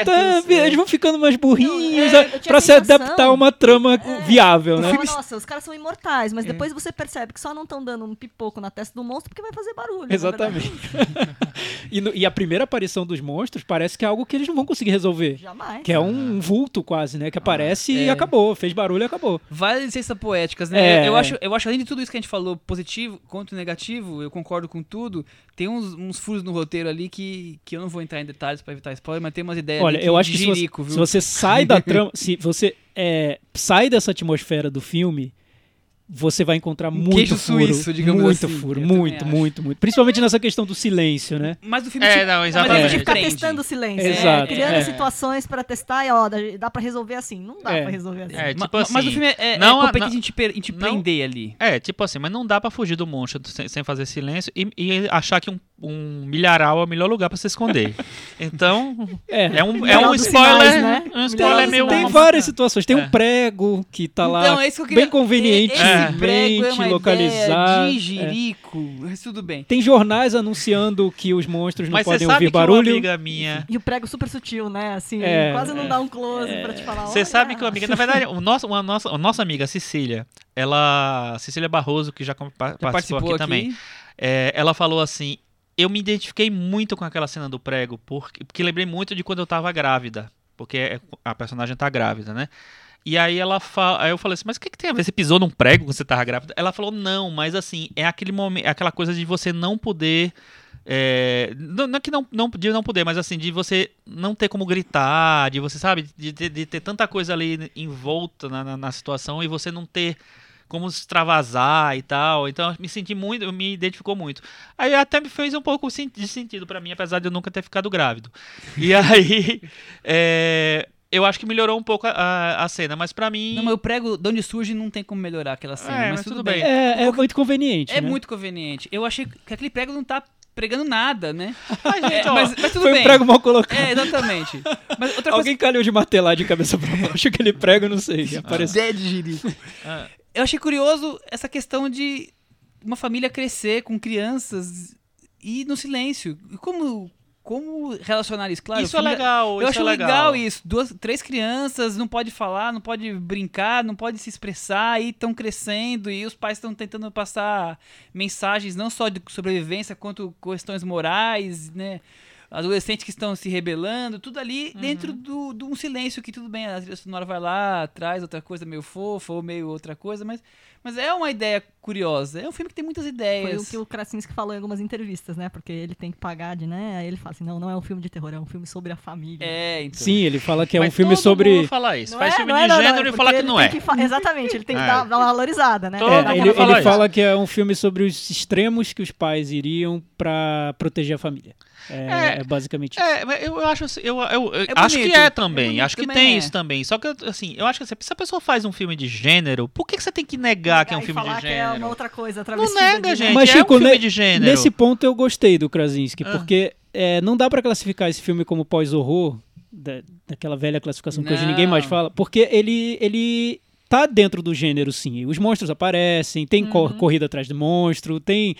espertos. tá- é. eles vão ficando mais burrinhos Não, é, é, eu tinha pra a se adaptar a uma trama viável, né? Fala, nossa, os caras são imortais, É. mas depois você percebe que só não estão dando um pipoco na testa do monstro porque vai fazer barulho. Exatamente. <laughs> e, no- e a primeira aparição dos monstros parece que é algo que eles não vão conseguir resolver. Jamais. Que é um vulto quase, né? Que aparece e é. acabou. Fez barulho e acabou. Várias licenças poéticas, né? É, eu, acho, eu acho, além de tudo isso que a gente falou, positivo quanto negativo, eu concordo com tudo. Tem uns, uns furos no roteiro ali que, que eu não vou entrar em detalhes pra evitar spoiler, mas tem umas ideias Olha, eu acho que de se você, se você sai da <laughs> trama, se você é, sai dessa atmosfera do filme, você vai encontrar muito queijo furo, suíço, digamos muito assim. furo, muito, acho. muito, muito. Principalmente nessa questão do silêncio, né? Mas o filme É, te, não, mas exatamente. ele de te ficar prende. testando o silêncio. Exato, né? Criando é. situações pra testar e ó, dá, dá pra resolver assim. Não dá É. pra resolver assim. É, tipo ma- assim. mas o filme é, é, não- é competente não- em te, per- em te não- prender ali. É, tipo assim, mas não dá pra fugir do monstro sem, sem fazer silêncio e, e achar que um, um milharal é o melhor lugar pra se escolher. <laughs> Então, É. é um, é um spoiler. sinais, né? Um spoiler meio. Tem várias situações. Tem É. um prego que tá lá Então, é isso que eu queria... bem convenientemente prego é uma localizado. ideia de É. jirico, mas tudo bem. Tem jornais anunciando que os monstros não Mas podem sabe ouvir que uma barulho. amiga minha. E o prego super sutil, né? Assim, É, quase não é, dá um close pra te falar. Você sabe que uma amiga, na verdade, o nosso, uma nossa, a nossa amiga Cecília, ela, Cecília Barroso, que já, com- pa- Já participou, aqui, também, é, ela falou assim: eu me identifiquei muito com aquela cena do prego, porque, porque lembrei muito de quando eu tava grávida, porque é- a personagem tá grávida, né? E aí ela fala, aí eu falei assim, mas o que, que tem a ver? Você pisou num prego quando você tava grávida? Ela falou, não, mas assim, é aquele momento, aquela coisa de você não poder. é, não, é que não, não, de não poder, mas assim, de você não ter como gritar, de você, sabe, de, ter- de ter tanta coisa ali em volta na, na, na situação e você não ter como extravasar e tal. Então eu me senti muito, eu me identificou muito. Aí até me fez um pouco de sentido pra mim, apesar de eu nunca ter ficado grávido. E <laughs> aí, é, eu acho que melhorou um pouco a, a, a cena, mas pra mim. Não, mas o prego, de onde surge, não tem como melhorar aquela cena. É, mas, mas tudo tudo bem. bem. É, é muito conveniente. É né? muito conveniente. Eu achei que aquele prego não tá pregando nada, né? <laughs> Ai, gente, É, ó, mas, mas tudo Foi bem. um prego mal colocado. É, exatamente. Mas outra Alguém calhou de martelar de cabeça pra baixo aquele prego, não sei. Apareceu. coisa... Dead jirico. Ah. Eu achei curioso essa questão de uma família crescer com crianças e no silêncio. E Como, como relacionar isso? Claro, isso é legal. Eu isso acho é legal. isso. Duas, três crianças, não pode falar, não pode brincar, não pode se expressar e estão crescendo e os pais estão tentando passar mensagens não só de sobrevivência quanto questões morais, né? Adolescentes que estão se rebelando, tudo ali dentro do- de um silêncio que tudo bem, a trilha sonora vai lá, traz outra coisa meio fofa ou meio outra coisa, mas, mas é uma ideia curiosa. É um filme que tem muitas Foi ideias. o que o Krasinski falou em algumas entrevistas, né? Porque ele tem que pagar de, né? Aí ele fala assim, não, não é um filme de terror, é um filme sobre a família. É, então. Sim, ele fala que é um Mas filme todo sobre. mundo fala isso. Não Faz é, filme não de é, não, não, gênero é e fala que não é. que fa- Exatamente, ele tem que É. dar, dar uma valorizada, né? É, ele, fala ele fala que é um filme sobre os extremos que os pais iriam pra proteger a família. É, É, É basicamente isso. É, mas eu, acho assim, eu, eu- eu É acho que é é também. bonito, acho que também tem é. isso também. Só que, assim, eu acho que assim, se a pessoa faz um filme de gênero, por que, que você tem que negar que é um filme de que é uma gênero? outra coisa, Não travestida nega, de- gente. Mas, é Chico, um filme de gênero. Nesse ponto eu gostei do Krasinski, Ah. porque é, não dá pra classificar esse filme como pós-horror, da- daquela velha classificação que hoje ninguém mais Não. fala, porque ele, ele tá dentro do gênero, sim. Os monstros aparecem, tem cor- Uhum. corrida atrás de monstro, tem.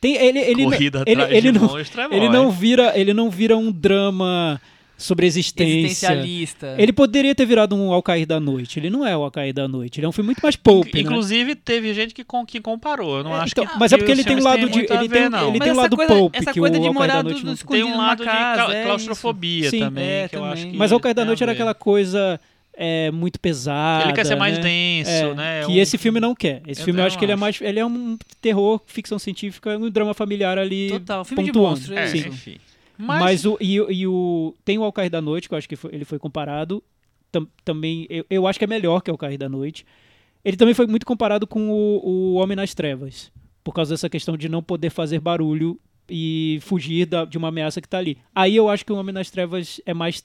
tem ele, ele, Corrida ele, atrás ele de não, monstro é ele não é. vira Ele não vira um drama sobre existência. Existencialista. Ele poderia ter virado um Ao Cair da Noite. Ele não é o Ao Cair da Noite. Ele é um filme muito mais pulp, né? Inclusive, teve gente que, com- que comparou. Eu não É, acho então, que. mas é que porque ele tem um lado de- ele ver, tem- não. ele tem um lado coisa, pulp essa que coisa o de Ao Cair da morar Noite não tem. Um lado de casa, cla- é claustrofobia Sim. também. É, que eu também. acho que Mas Ao Cair da Noite era ver. aquela coisa é, muito pesada. Ele quer ser mais né? denso, É, né? que Um- esse filme não quer. Esse Eu- filme eu, acho que ele é mais. Ele é um terror, ficção científica, um drama familiar ali. Total, filme de pontuando. monstro, é, É, isso. enfim. Mas, Mas, o, e, o- e o. Tem o Ao Cair da Noite, que eu acho que foi- ele foi comparado. tam- também. Eu, eu acho que é melhor que o Ao Cair da Noite. Ele também foi muito comparado com o, o Homem nas Trevas. Por causa dessa questão de não poder fazer barulho e fugir da- de uma ameaça que tá ali. Aí eu acho que o Homem nas Trevas é mais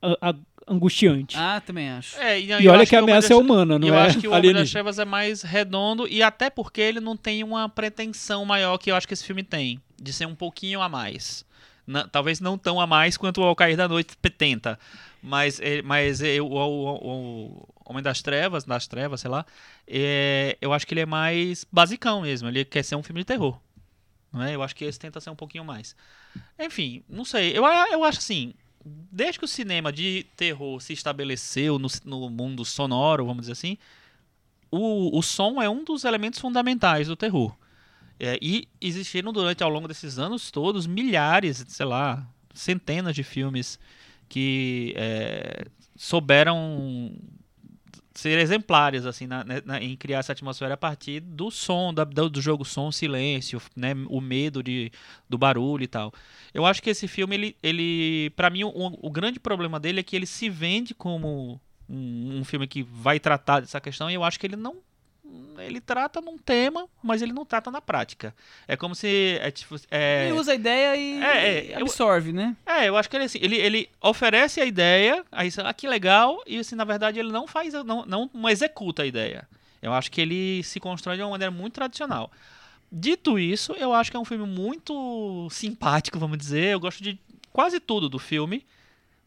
a- a- angustiante. Ah, também acho. é, e, e eu olha que a ameaça é humana, não eu é? acho que o <laughs> Homem das. Trevas é mais redondo e até porque ele não tem uma pretensão maior que eu acho que esse filme tem, de ser um pouquinho a mais. Talvez não tão a mais quanto o Ao Cair da Noite tenta, mas, ele- mas eu- o, o- o Homem das Trevas, das Trevas, sei lá, é, eu acho que ele é mais basicão mesmo, ele quer ser um filme de terror. Não é? Eu acho que esse tenta ser um pouquinho mais. Enfim, não sei, eu, eu acho assim, desde que o cinema de terror se estabeleceu no, no mundo sonoro, vamos dizer assim, o, o som é um dos elementos fundamentais do terror. É, e existiram durante ao longo desses anos todos milhares, sei lá, centenas de filmes que é, souberam ser exemplares assim na- na- na- em criar essa atmosfera a partir do som da- do, do jogo som silêncio né o medo de, do barulho e tal. Eu acho que esse filme ele, ele para mim o, o grande problema dele é que ele se vende como um, um filme que vai tratar dessa questão e eu acho que ele não ele trata num tema mas ele não trata na prática é como se é, tipo, é, Ele usa a ideia e É, é, e eu- absorve, né? é, eu acho que ele, assim, ele, ele oferece a ideia, aí você, ah, que legal, e assim, na verdade ele não faz, não, não, não executa a ideia. Eu acho que ele se constrói de uma maneira muito tradicional. Dito isso, eu acho que é um filme muito simpático, vamos dizer. Eu gosto de quase tudo do filme,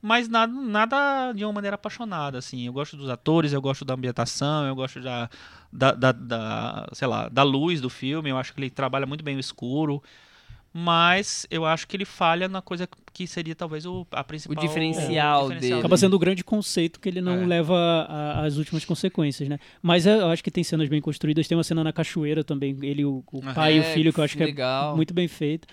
mas nada, nada de uma maneira apaixonada, assim. Eu gosto dos atores, eu gosto da ambientação, eu gosto da, da, da, da, sei lá, da luz do filme. Eu acho que ele trabalha muito bem o escuro. Mas eu acho que ele falha na coisa que seria talvez o, a principal... O diferencial dele. Acaba sendo o grande conceito que ele não É. leva às últimas consequências, né? Mas é, eu acho que tem cenas bem construídas. Tem uma cena na cachoeira também, ele, o, o Aham. pai e o É, filho, que eu acho que legal. é muito bem feito.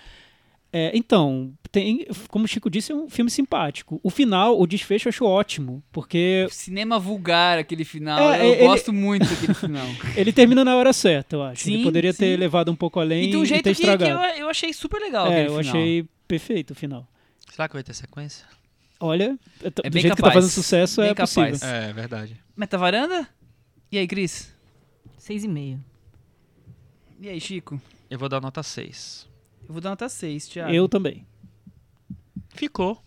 É, então, tem, como o Chico disse, é um filme simpático. O final, o desfecho eu acho ótimo, porque Cinema vulgar, aquele final. É, eu ele- gosto muito daquele final. <laughs> ele termina na hora certa, eu acho. ele Sim, poderia ter sim. levado um pouco além e de um e jeito ter que, que eu, estragado. eu achei super legal é, aquele eu final. achei perfeito o final. Será que vai ter sequência? Olha, do É bem jeito que tá capaz. fazendo sucesso, Bem é capaz. possível. É, verdade. Meta varanda? E aí, Cris? Seis e meio. E aí, Chico? Eu vou dar nota 6. Eu vou dar nota 6, Thiago. Eu também. Ficou.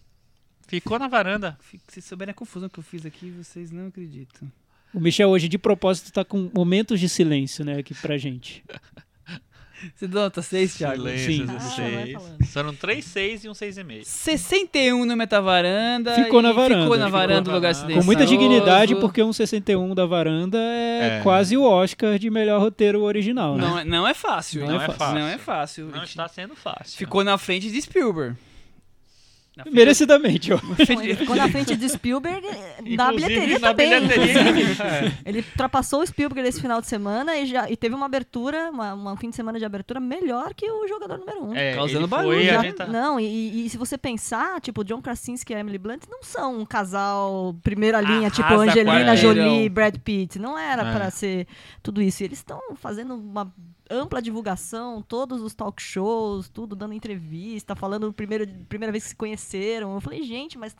Ficou na varanda. Se souberem a confusão que eu fiz aqui, vocês não acreditam. O Michel hoje, de propósito, tá com momentos de silêncio, né, aqui pra gente. <laughs> Você nota 6, Thiago? Silêncio, Sim. Ah, seis. falando. Foram 3, 6 e um 6,5. 61 no Metavaranda. Ficou na e varanda. Ficou na varanda do lugar silencioso. Com muita dignidade, porque um 61 da varanda é, É. quase o Oscar de melhor roteiro original, né? Não, é- não é fácil. Não hein? é fácil. Não é fácil. Não está sendo fácil. Ficou na frente de Spielberg. Frente- Merecidamente, ó. Ele ficou na frente de Spielberg eh, na bilheteria na também. bilheteria. inclusive. <laughs> É. Ele ultrapassou o Spielberg esse final de semana e, já, e teve uma abertura, uma, uma fim de semana de abertura melhor que o jogador número um. É, Causando ele barulho, foi, já- tá- Não, e, e se você pensar, tipo, John Krasinski e a Emily Blunt não são um casal primeira linha, tipo Arrasa Angelina quarteirão. Jolie e Brad Pitt. Não era É. pra ser tudo isso. E eles estão fazendo uma ampla divulgação, todos os talk shows, tudo dando entrevista, falando primeiro, primeira vez que se conheceram. Eu falei, gente, mas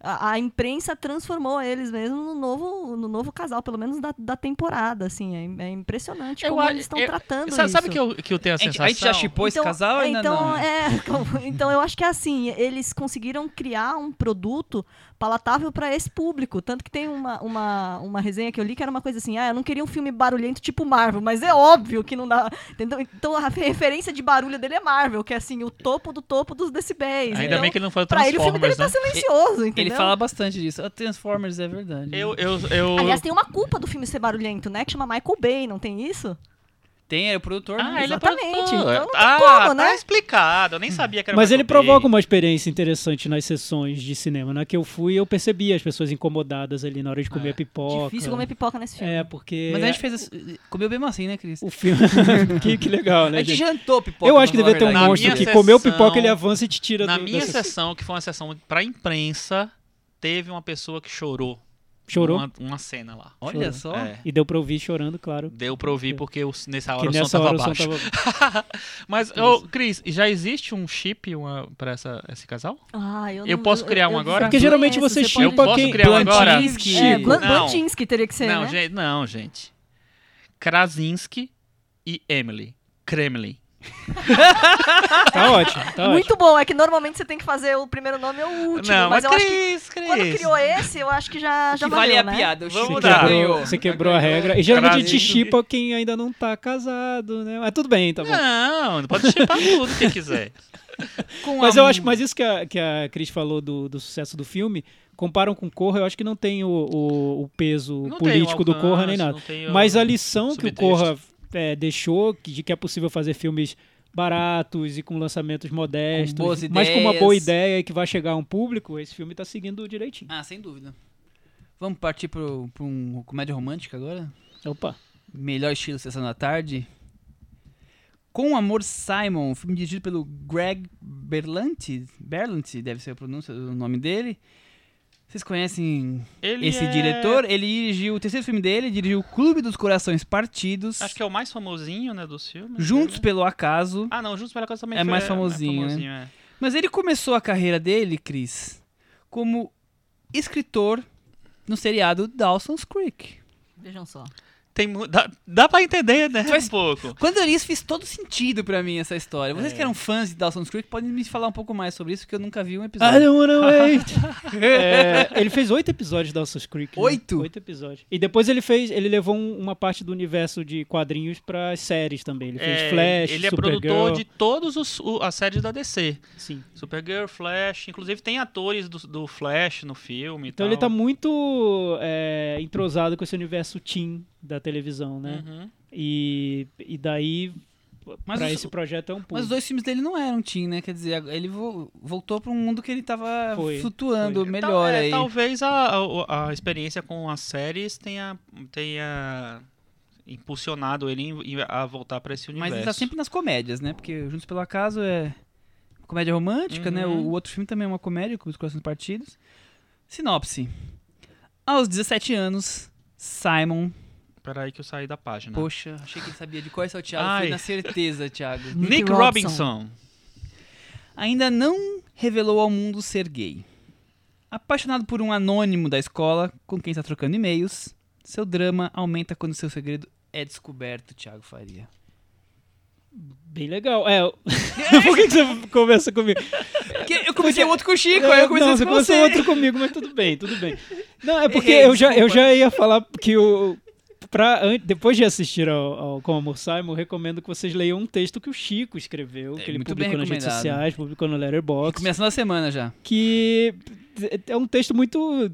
a, a imprensa transformou eles mesmo no novo, no novo casal, pelo menos da, da temporada, assim. É, é impressionante Eu como a- eles estão tratando Sabe, isso. sabe que eu, que eu tenho a sensação? a gente já chipou esse casal ou ainda então, não? É, <laughs> então eu acho que é assim, eles conseguiram criar um produto palatável para esse público. Tanto que tem uma, uma, uma resenha que eu li que era uma coisa assim, ah, eu não queria um filme barulhento tipo Marvel, mas é óbvio que não dá. Entendeu? Então a referência de barulho dele é Marvel, que é assim, o topo do topo dos decibéis. Ainda então, bem que ele não foi pra ele o filme dele Transformers, tá né? silencioso, entendeu? Ele fala bastante disso. A Transformers é verdade. Eu, eu, eu... Aliás, tem uma culpa do filme ser barulhento, né? Que chama Michael Bay, não tem isso? Tem, é o produtor. né? Ah, ele é Exatamente, produtor. então ah, como, tá né? explicado. Eu nem sabia que era Mas ele provoca uma experiência interessante nas sessões de cinema. Na que eu fui, eu percebi as pessoas incomodadas ali na hora de comer É. pipoca. Difícil comer pipoca nesse filme. É, porque. Mas a gente fez. esse- Comeu mesmo assim, né, Cris? O filme. <laughs> que, que legal, A né? gente gente? jantou pipoca. Eu acho que devia ter um a Na monstro que sessão- comeu pipoca, ele avança e te tira Na do, minha sessão. sessão, que foi uma sessão pra imprensa, teve uma pessoa que chorou. Chorou? Uma, uma cena lá. Olha Chorou. só. É. E deu pra ouvir chorando, claro. Deu pra ouvir porque o- nessa hora Que o som nessa tava hora som baixo. tava. <laughs> <laughs> Mas, ô, Cris, já existe um chip uma, pra essa, esse casal? Ah, eu, Eu não- posso criar um agora? Porque geralmente você Eu chipa posso quem. criar um agora? É. Blantinsky teria que ser, não, né? gente, não, gente. Krasinski e Emily. Kremlin. <laughs> Tá ótimo, tá ótimo. Muito bom, é que normalmente você tem que fazer o primeiro nome ou o último, não, mas mas eu acho que Cris, Cris. quando criou esse, eu acho que já, já que vale valeu, a né? piada. O Vamos Chico Você quebrou, ganhou. você quebrou a regra. E geralmente a gente chipa quem ainda não tá casado, né? Mas tudo bem, tá bom. Não, pode chipar <laughs> tudo que quiser. Com Mas a- eu acho, mas isso que a, que a Cris falou do, do sucesso do filme, comparam com Corra, eu acho que não tem o, o, o peso Não tem político o do Corra nem alcance, nada. Mas a lição que o. Corra é, deixou, que- de que é possível fazer filmes baratos e com lançamentos modestos, Com mas com uma boa ideia que vai chegar a um público, esse filme tá seguindo direitinho. Ah, sem dúvida. Vamos partir pro, pra um comédia romântica agora? Opa. Melhor estilo Sessão da Tarde. Com Amor Simon, filme dirigido pelo Greg Berlanti. Berlanti, deve ser a pronúncia do nome dele. Vocês conhecem Ele esse é- diretor? Ele dirigiu o terceiro filme dele, dirigiu o Clube dos Corações Partidos. Acho que é o mais famosinho, né, dos filmes. Juntos dele. pelo Acaso. Ah, não, Juntos pela Casa também É foi- mais famosinho, né? é. Mas ele começou a carreira dele, Cris, como escritor no seriado Dawson's Creek. Vejam só. Tem, dá, dá pra entender, né, Faz- um pouco. Quando eu li isso, fez todo sentido pra mim essa história. Vocês É. que eram fãs de Dawson's Creek podem me falar um pouco mais sobre isso, porque eu nunca vi um I episódio. don't wanna <laughs> wait. É, ele fez oito episódios da Dawson's Creek. né? Oito? Oito episódios. E depois ele fez, ele levou um- uma parte do universo de quadrinhos pra séries também. Ele fez É, Flash, ele é Supergirl. produtor de todos os o- as séries da DC. Sim. Supergirl, Flash, inclusive tem atores do, do Flash no filme. e Então tal. ele tá muito é, entrosado com esse universo teen da televisão, né? Uhum. E, e daí, Mas pra os- esse projeto é um Mas pulo. os dois filmes dele não eram teen, né? Quer dizer, ele vo- voltou pra um mundo que ele tava Foi, flutuando foi. melhor Tal- é, aí. Talvez a, a, a experiência com as séries tenha, tenha impulsionado ele em- a voltar pra esse Mas universo. ele tá sempre nas comédias, né? Porque Juntos pelo Acaso é comédia romântica, né? Uhum. O, o outro filme também é uma comédia, com os corações partidos. Sinopse. Aos 17 anos, Simon... Peraí que eu saí da página. Poxa, achei que ele sabia de qual é o Thiago. Ai. Fui na certeza, Thiago. Nick, Nick Robinson. Robinson. Ainda não revelou ao mundo ser gay. Apaixonado por um anônimo da escola com quem está trocando e-mails, seu drama aumenta quando seu segredo é descoberto, Thiago Faria. Bem legal. É, <laughs> por que, que você conversa comigo? Que- eu comecei o outro com o Chico, aí eu comecei não, você com começou você. outro comigo, mas tudo bem, tudo bem. Não, é <laughs> porque Errei, eu já, eu já ia falar que o. Pra, depois de assistir ao, ao Com Amor Simon, eu recomendo que vocês leiam um texto que o Chico escreveu, É, que ele publicou nas redes sociais, publicou no Letterboxd, Começando a semana já. que é um texto muito.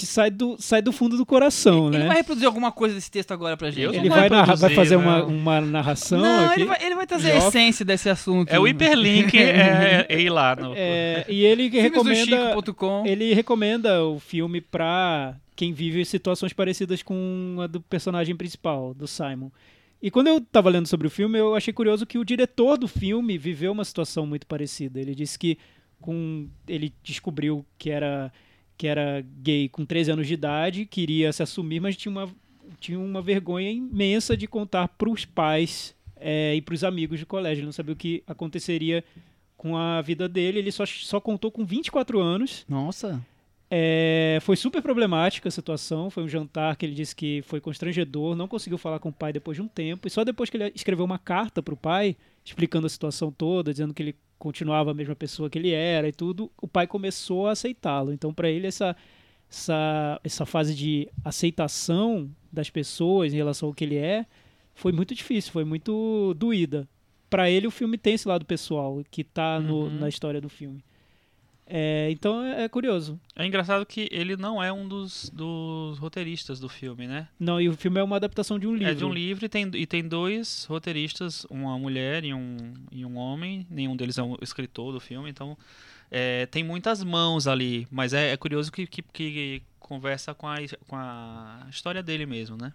Que sai do, sai do fundo do coração, Ele né? vai reproduzir alguma coisa desse texto agora pra gente? Ele vai, vai narrar- vai produzir, fazer uma, não. uma narração Não, aqui. ele vai, ele vai trazer a essência desse assunto. É o hiperlink, <laughs> é, é ir lá. No, É, e ele recomenda. Ele recomenda o filme pra quem vive situações parecidas com a do personagem principal, do Simon. E quando eu tava lendo sobre o filme, eu achei curioso que o diretor do filme viveu uma situação muito parecida. Ele disse que com ele descobriu que era que era gay com 13 anos de idade, queria se assumir, mas tinha uma tinha uma vergonha imensa de contar para os pais é, e para os amigos de colégio. Ele não sabia o que aconteceria com a vida dele. Ele só, só contou com 24 anos. Nossa. É, foi super problemática a situação. Foi um jantar que ele disse que foi constrangedor, não conseguiu falar com o pai depois de um tempo. E só depois que ele escreveu uma carta para o pai, explicando a situação toda, dizendo que ele continuava a mesma pessoa que ele era e tudo, o pai começou a aceitá-lo. Então, para ele, essa, essa, essa fase de aceitação das pessoas em relação ao que ele é foi muito difícil, foi muito doída. Para ele, o filme tem esse lado pessoal que está Uhum. na história do filme. É, então é, é curioso. É engraçado que ele não é um dos, dos roteiristas do filme, né? Não, e o filme é uma adaptação de um livro. É de um livro e tem, e tem dois roteiristas, uma mulher e um, e um homem. Nenhum deles é um escritor do filme, então é, tem muitas mãos ali. Mas é, é curioso que, que, que conversa com a, com a história dele mesmo, né?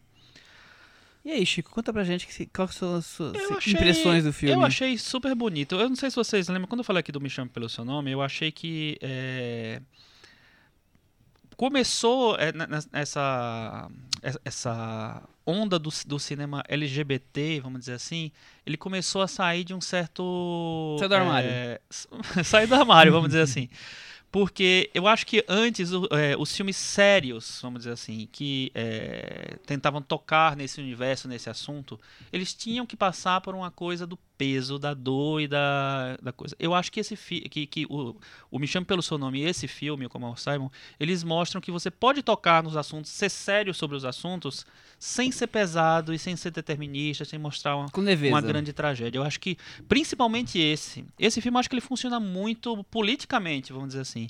E aí, Chico, conta pra gente que, quais são as suas achei- impressões do filme. Eu achei super bonito. Eu não sei se vocês lembram, quando eu falei aqui do Me Chame Pelo Seu Nome, eu achei que é, começou é, ne- ne- essa, essa onda do, do cinema LGBT, vamos dizer assim, ele começou a sair de um certo... Saiu do armário. é, <laughs> sair do armário, vamos dizer assim. <laughs> Porque eu acho que antes é, os filmes sérios, vamos dizer assim, que é, tentavam tocar nesse universo, nesse assunto, eles tinham que passar por uma coisa do peso, da dor e da, da coisa. Eu acho que esse fi que, que o, o Me Chame Pelo Seu Nome e esse filme, como o Simon, eles mostram que você pode tocar nos assuntos, ser sério sobre os assuntos, sem ser pesado e sem ser determinista, sem mostrar uma, uma grande tragédia. Eu acho que, principalmente esse, esse filme acho que ele funciona muito politicamente, vamos dizer assim,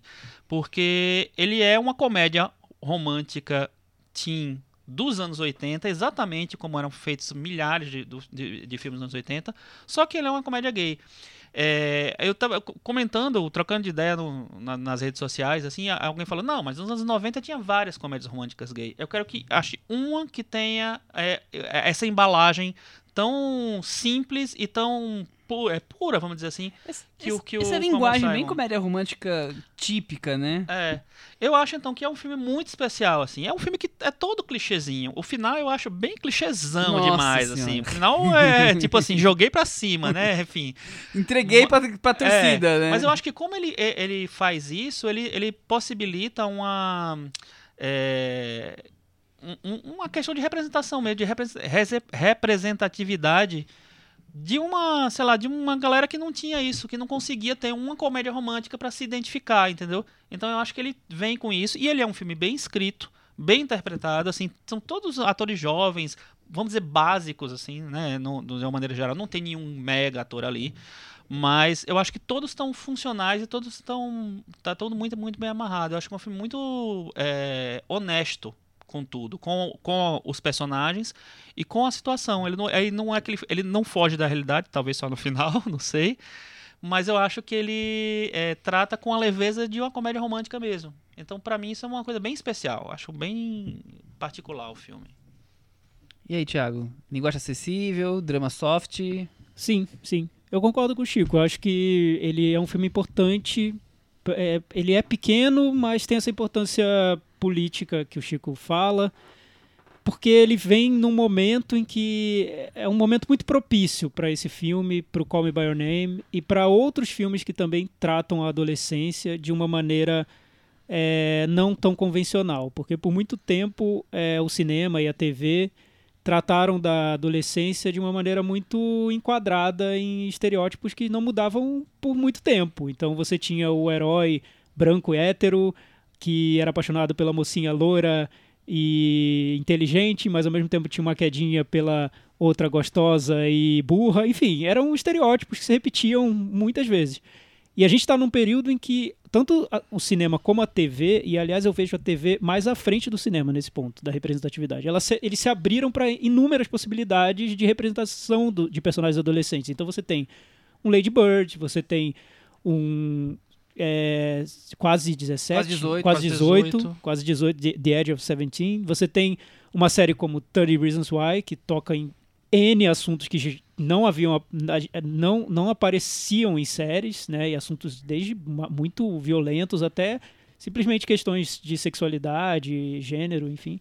porque ele é uma comédia romântica teen dos anos 80, exatamente como eram feitos milhares de, de, de filmes dos anos 80, só que ele é uma comédia gay. É, eu tava co- comentando, trocando de ideia no- na- nas redes sociais, assim, alguém falou, não, mas nos anos 90 tinha várias comédias românticas gay. Eu quero que ache uma que tenha é, é, essa embalagem tão simples e tão pu- é, pura, vamos dizer assim, Esse- que o- esse- que o essa Como linguagem bem comédia romântica típica, né? é. Eu acho então que é um filme muito especial, assim. É um filme que é todo clichêzinho. O final eu acho bem clichêzão Nossa demais, Senhora. assim. O final é <laughs> tipo assim, joguei pra cima, né? Enfim. Entreguei pra, pra torcida, É, né? Mas eu acho que como ele, ele faz isso, ele, ele possibilita uma. é, um- um- uma questão de representação mesmo, de repre- rese- representatividade de uma, sei lá, de uma galera que não tinha isso, que não conseguia ter uma comédia romântica pra se identificar, entendeu? Então eu acho que ele vem com isso e ele é um filme bem escrito, bem interpretado, assim, são todos atores jovens, vamos dizer básicos assim, né, no, de uma maneira geral, não tem nenhum mega ator ali. Mas eu acho que todos estão funcionais e todos estão. Tá todo muito, muito bem amarrado. Eu acho que é um filme muito é, honesto com tudo, com, com os personagens e com a situação. Ele não, ele não é que ele, ele não foge da realidade, talvez só no <laughs> final, não sei. Mas eu acho que ele é, trata com a leveza de uma comédia romântica mesmo. Então, pra mim, isso é uma coisa bem especial. Acho bem particular o filme. E aí, Thiago? Linguagem acessível, drama soft. Sim, sim. Eu concordo com o Chico. Eu acho que ele é um filme importante. É, ele é pequeno, mas tem essa importância política que o Chico fala. Porque ele vem num momento em que é um momento muito propício para esse filme, para o Call Me By Your Name e para outros filmes que também tratam a adolescência de uma maneira é, não tão convencional. Porque por muito tempo é, o cinema e a TV trataram da adolescência de uma maneira muito enquadrada em estereótipos que não mudavam por muito tempo. Então você tinha o herói branco e hétero que era apaixonado pela mocinha loira e inteligente, mas ao mesmo tempo tinha uma quedinha pela outra gostosa e burra. Enfim, eram estereótipos que se repetiam muitas vezes. E a gente está num período em que tanto o cinema como a TV, e aliás eu vejo a TV mais à frente do cinema nesse ponto da representatividade, ela se- eles se abriram para inúmeras possibilidades de representação do- de personagens adolescentes. Então você tem um Lady Bird, você tem um é, quase 17, Quase 18, quase quase 18, 18. quase 18, The- Edge of 17. Você tem uma série como 30 Reasons Why, que toca em N assuntos que não haviam não, não apareciam em séries, né? E assuntos desde muito violentos até simplesmente questões de sexualidade, gênero, enfim.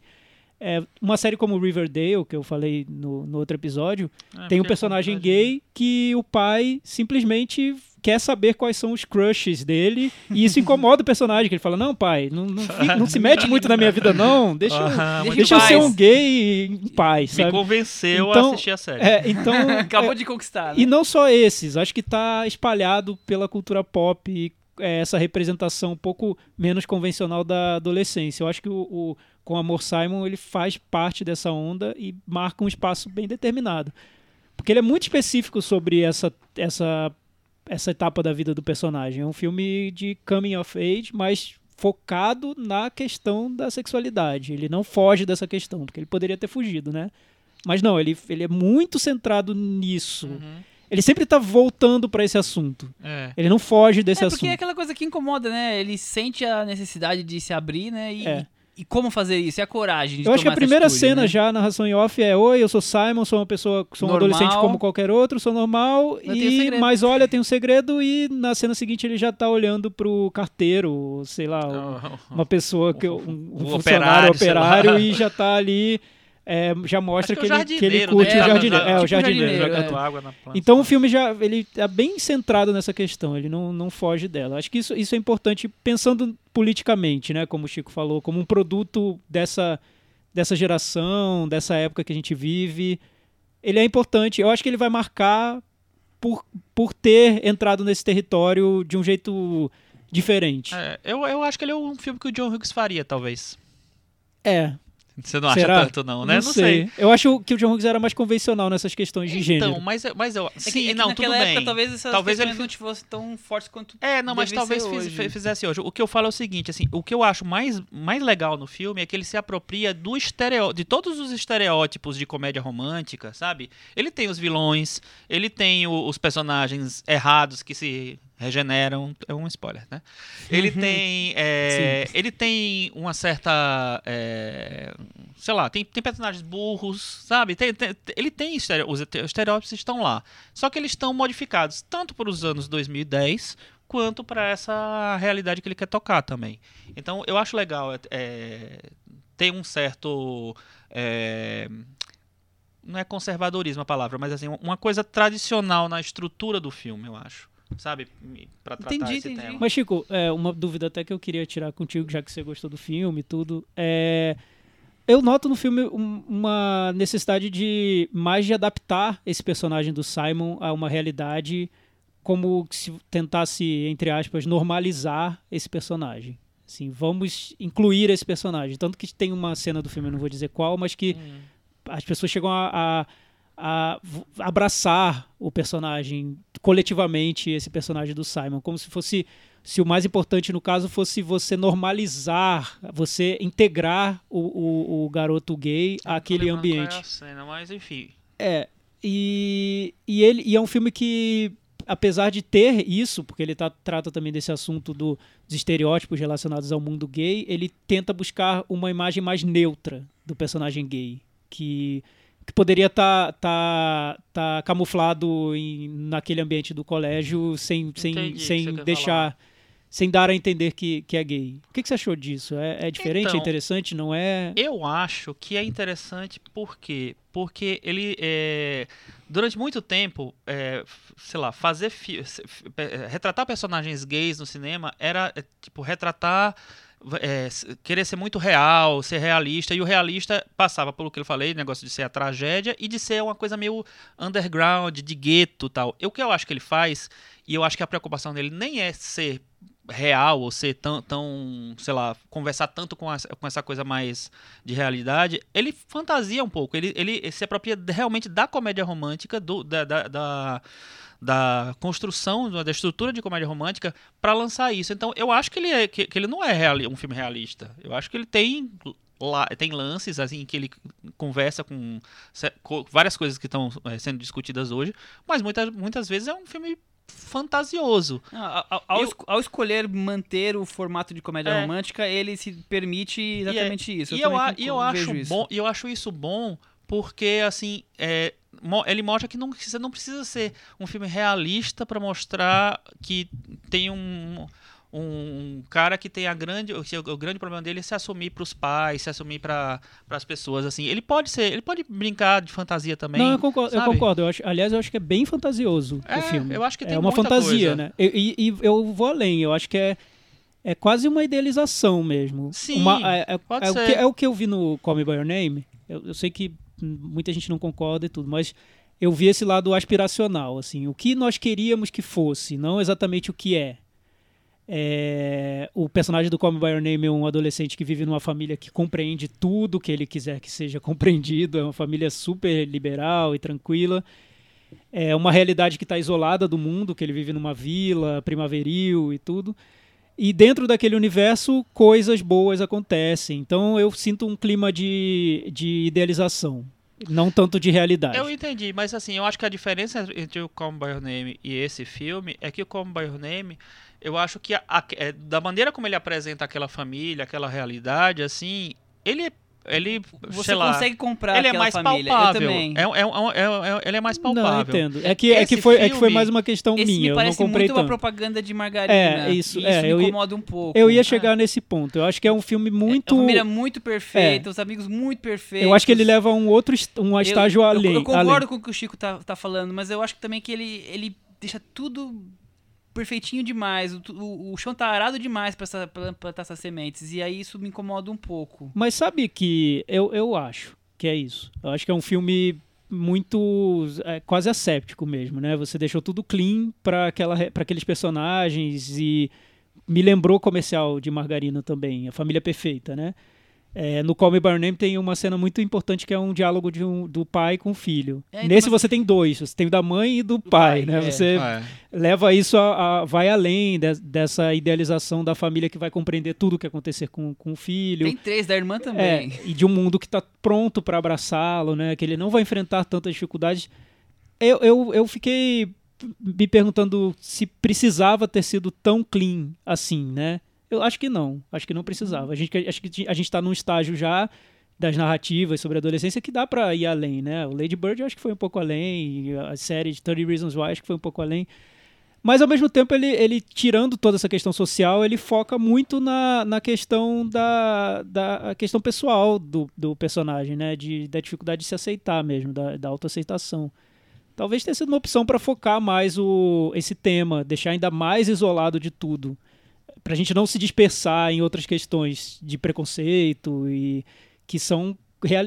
é, uma série como Riverdale, que eu falei no, no outro episódio, É, tem um porque personagem é gay que o pai simplesmente quer saber quais são os crushes dele e isso incomoda o personagem, que ele fala, não pai, não, não, não se mete muito na minha vida não, deixa, eu- Aham, muito deixa eu ser paz." um gay em paz, Me sabe? convenceu Então, a assistir a série. É, então, <laughs> Acabou é, de conquistar, né? e não só esses, acho que tá espalhado pela cultura pop e, é, essa representação um pouco menos convencional da adolescência. Eu acho que o, o com Amor Simon ele faz parte dessa onda e marca um espaço bem determinado. Porque ele é muito específico sobre essa, essa, essa etapa da vida do personagem. É um filme de coming of age, mas focado na questão da sexualidade. Ele não foge dessa questão, porque ele poderia ter fugido, né? Mas não, ele, ele é muito centrado nisso. Uhum. Ele sempre tá voltando pra esse assunto. É. Ele não foge desse é porque é assunto. aquela coisa que incomoda, né? Ele sente a necessidade de se abrir, né? E, É. e como fazer isso? E a coragem de Eu acho que a primeira atitude, cena né? já, a narração em off, é Oi, eu sou Simon, sou uma pessoa, sou um Normal. adolescente como qualquer outro, sou normal, Eu e mas olha, tem um segredo, e na cena seguinte ele já tá olhando pro carteiro, sei lá, um- uma pessoa, que, um, um funcionário, operário, operário, e já tá ali, <laughs> é, já mostra que, que é o ele, que ele jardineiro, curte né? o É, jardineiro. É, o tipo jardineiro. jardineiro, é. água na planta. Então o filme já ele é bem centrado nessa questão, ele não, não foge dela. Acho que isso, isso é importante pensando politicamente, né? Como o Chico falou, como um produto dessa, dessa geração, dessa época que a gente vive. Ele é importante. Eu acho que ele vai marcar por, por ter entrado nesse território de um jeito diferente. É, eu, eu acho que ele é um filme que o John Hughes faria, talvez. É. Você não acha Será? tanto, não, né? Não, sei. Eu acho que o John Hughes era mais convencional nessas questões de gênero. Então, mas, mas eu. É que, Sim, é que não, tudo época bem. talvez essas Talvez ele não fossem tão fortes quanto É, não, mas talvez hoje. fi- fizesse hoje. O que eu falo é o seguinte, assim, o que eu acho mais, mais legal no filme é que ele se apropria do estereo, de todos os estereótipos de comédia romântica, sabe? Ele tem os vilões, ele tem o- os personagens errados que se regeneram, é um spoiler, né? Ele tem, é, ele tem uma certa, é, sei lá, tem, tem personagens burros, sabe? Tem- tem- ele tem estereo, os este- estereótipos estão lá, só que eles estão modificados tanto para os anos 2010 quanto para essa realidade que ele quer tocar também. Então eu acho legal é, é, ter um certo é, não é conservadorismo a palavra, mas assim uma coisa tradicional na estrutura do filme, eu acho, sabe, para tratar Entendi, esse entendi. tema. Mas, Chico, é, uma dúvida até que eu queria tirar contigo, já que você gostou do filme e tudo. É, eu noto no filme um- uma necessidade de mais de adaptar esse personagem do Simon a uma realidade como se tentasse, entre aspas, normalizar esse personagem. Assim, vamos incluir esse personagem. Tanto que tem uma cena do filme, eu não vou dizer qual, mas que Hum. as pessoas chegam a, a- a abraçar o personagem coletivamente esse personagem do Simon como se fosse se o mais importante no caso fosse você normalizar você integrar o, o, o garoto gay Não tô àquele é ambiente a cena, mas enfim. é e, e ele e é um filme que apesar de ter isso porque ele tá, trata também desse assunto do, dos estereótipos relacionados ao mundo gay ele tenta buscar uma imagem mais neutra do personagem gay que que poderia estar tá, tá, camuflado em, naquele ambiente do colégio sem, sem, Entendi sem deixar sem dar a entender que, que é gay. O que, que você achou disso? É, é diferente, Então, é interessante, não é? Eu acho que é interessante por quê? Porque ele, é, durante muito tempo, é, sei lá, fazer pe- retratar personagens gays no cinema era é, tipo retratar é, querer ser muito real, ser realista, e o realista passava pelo que eu falei, negócio de ser a tragédia e de ser uma coisa meio underground, de gueto tal. E o que eu acho que ele faz, e eu acho que a preocupação dele nem é ser real ou ser tão, tão sei lá, conversar tanto com essa, com essa coisa mais de realidade, ele fantasia um pouco, ele, ele se apropria realmente da comédia romântica, do, da, da, da, da construção, da estrutura de comédia romântica para lançar isso. Então eu acho que ele, é, que, que ele não é um filme realista. Eu acho que ele tem lá tem lances assim em que ele conversa com se- co- várias coisas que estão eh, sendo discutidas hoje, mas muitas, muitas vezes é um filme fantasioso. Ah, ao, ao Eu- es- ao escolher manter o formato de comédia É. romântica, ele se permite exatamente isso. E eu, a- e eu acho isso. bom, e eu acho isso bom porque assim, é, ele mostra que não, você não precisa ser um filme realista para mostrar que tem um, um cara que tem a grande o, grande problema dele é se assumir para os pais, se assumir para as pessoas assim. Ele pode ser, ele pode brincar de fantasia também. Não, eu concordo. Eu, sabe? concordo. Eu acho, aliás, eu acho que é bem fantasioso É, o filme. eu acho que tem é uma fantasia, coisa. né? E, e- e eu vou além. Eu acho que é, é quase uma idealização mesmo. Sim, Uma- é, é- pode é o ser. que, é o que eu vi no Call Me By Your Name. Eu, eu sei que muita gente não concorda e tudo, mas eu vi esse lado aspiracional, assim. O que nós queríamos que fosse, não exatamente o que é. É, o personagem do Call Me By Your Name é um adolescente que vive numa família que compreende tudo que ele quiser que seja <laughs> compreendido. É uma família super liberal e tranquila. É uma realidade que está isolada do mundo, que ele vive numa vila primaveril e tudo. E dentro daquele universo, coisas boas acontecem. Então eu sinto um clima de, de idealização, não tanto de realidade. Eu entendi, mas assim, eu acho que a diferença entre o Call By Your Name e esse filme é que o Call By Your Name, eu acho que a- a- é, da maneira como ele apresenta aquela família, aquela realidade, assim, ele, ele Você sei lá, consegue comprar ele é mais família. palpável. Eu também. É, é, é, é- é- ele é mais Não, eu palpável. entendo. É que, é que, Esse foi, é que foi filme- mais uma questão Esse minha, me eu não parece comprei muito uma tanto. propaganda de margarina. É, isso, E é, isso eu me ia- incomoda um pouco. Eu ia Ah, chegar nesse ponto. Eu acho que é um filme É muito. uma família muito perfeita, os amigos muito perfeitos. eu acho que ele leva um outro um Eu- estágio eu, além. Eu, concordo além. com o que o Chico tá, tá falando, mas eu acho que também que ele, ele deixa tudo perfeitinho demais. O, o, o chão tá arado demais pra plantar essas sementes. E aí isso me incomoda um pouco. Mas sabe que eu, eu acho que é isso. Eu acho que é um filme muito é, quase asséptico mesmo, né? Você deixou tudo clean para aqueles personagens e me lembrou comercial de margarina também, a família perfeita, né? É, no Call Me By Your Name tem uma cena muito importante que é um diálogo de um- do pai com o filho. É, então, Nesse mas- você tem dois, você tem o da mãe e do, pai, pai, né? é. Você É. leva isso a, a- vai além de- dessa idealização da família que vai compreender tudo o que acontecer com, com o filho. Tem três da irmã É, também. e de um mundo que está pronto para abraçá-lo, né? Que ele não vai enfrentar tantas dificuldades. Eu, eu, eu fiquei me perguntando se precisava ter sido tão clean assim, né? Eu acho que não. Acho que não precisava. A gente, acho que a gente está num estágio já das narrativas sobre a adolescência que dá para ir além, né? O Lady Bird eu acho que foi um pouco além, a série de 30 Reasons Why acho que foi um pouco além. Mas ao mesmo tempo, ele, ele tirando toda essa questão social, ele foca muito na, na questão da, da questão pessoal do, do personagem, né? De, da dificuldade de se aceitar mesmo, da, da autoaceitação. Talvez tenha sido uma opção para focar mais o, esse tema, deixar ainda mais isolado de tudo. Pra gente não se dispersar em outras questões de preconceito e que são,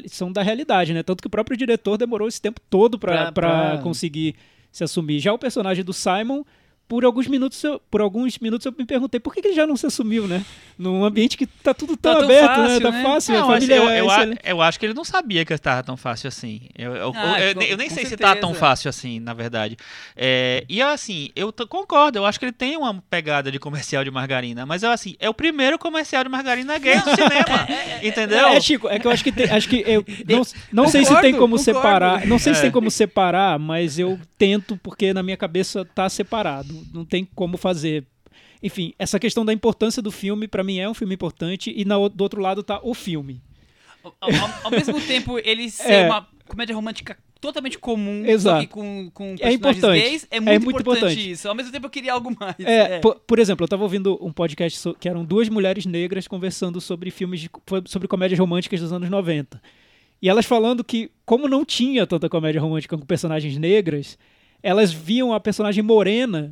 são da realidade, né? Tanto que o próprio diretor demorou esse tempo todo para pra- conseguir se assumir. Já o personagem do Simon, por alguns minutos eu, por alguns minutos eu me perguntei por que, que ele já não se assumiu, né? Num ambiente que tá tudo tão Tá tão aberto, fácil, né? Tá né? fácil, Não, família eu, é eu, a- excelente. eu acho que ele não sabia que estava tão fácil assim. Eu, eu- Ah, eu- com- eu nem sei se tá tão certeza. fácil assim, na verdade. É, e assim, eu concordo, eu acho que ele tem uma pegada de comercial de margarina, mas eu assim, é o primeiro comercial de margarina gay do cinema. entendeu? É, Chico, é que eu acho que tem, acho que eu <laughs> não, não sei se Concordo, tem como concordo. separar, não sei se É. tem como separar, mas eu tento porque na minha cabeça tá separado, não tem como fazer. Enfim, essa questão da importância do filme pra mim é um filme importante e na, do outro lado tá o filme. Ao, ao- ao <laughs> mesmo tempo, ele ser É. uma comédia romântica totalmente comum, Exato. com, com É personagens importante. gays, é É muito, muito importante, importante. isso. Ao mesmo tempo, eu queria algo mais. É, Por, por exemplo, eu tava ouvindo um podcast so- que eram duas mulheres negras conversando sobre filmes de, sobre comédias românticas dos anos 90. E elas falando que, como não tinha tanta comédia romântica com personagens negras, elas viam a personagem morena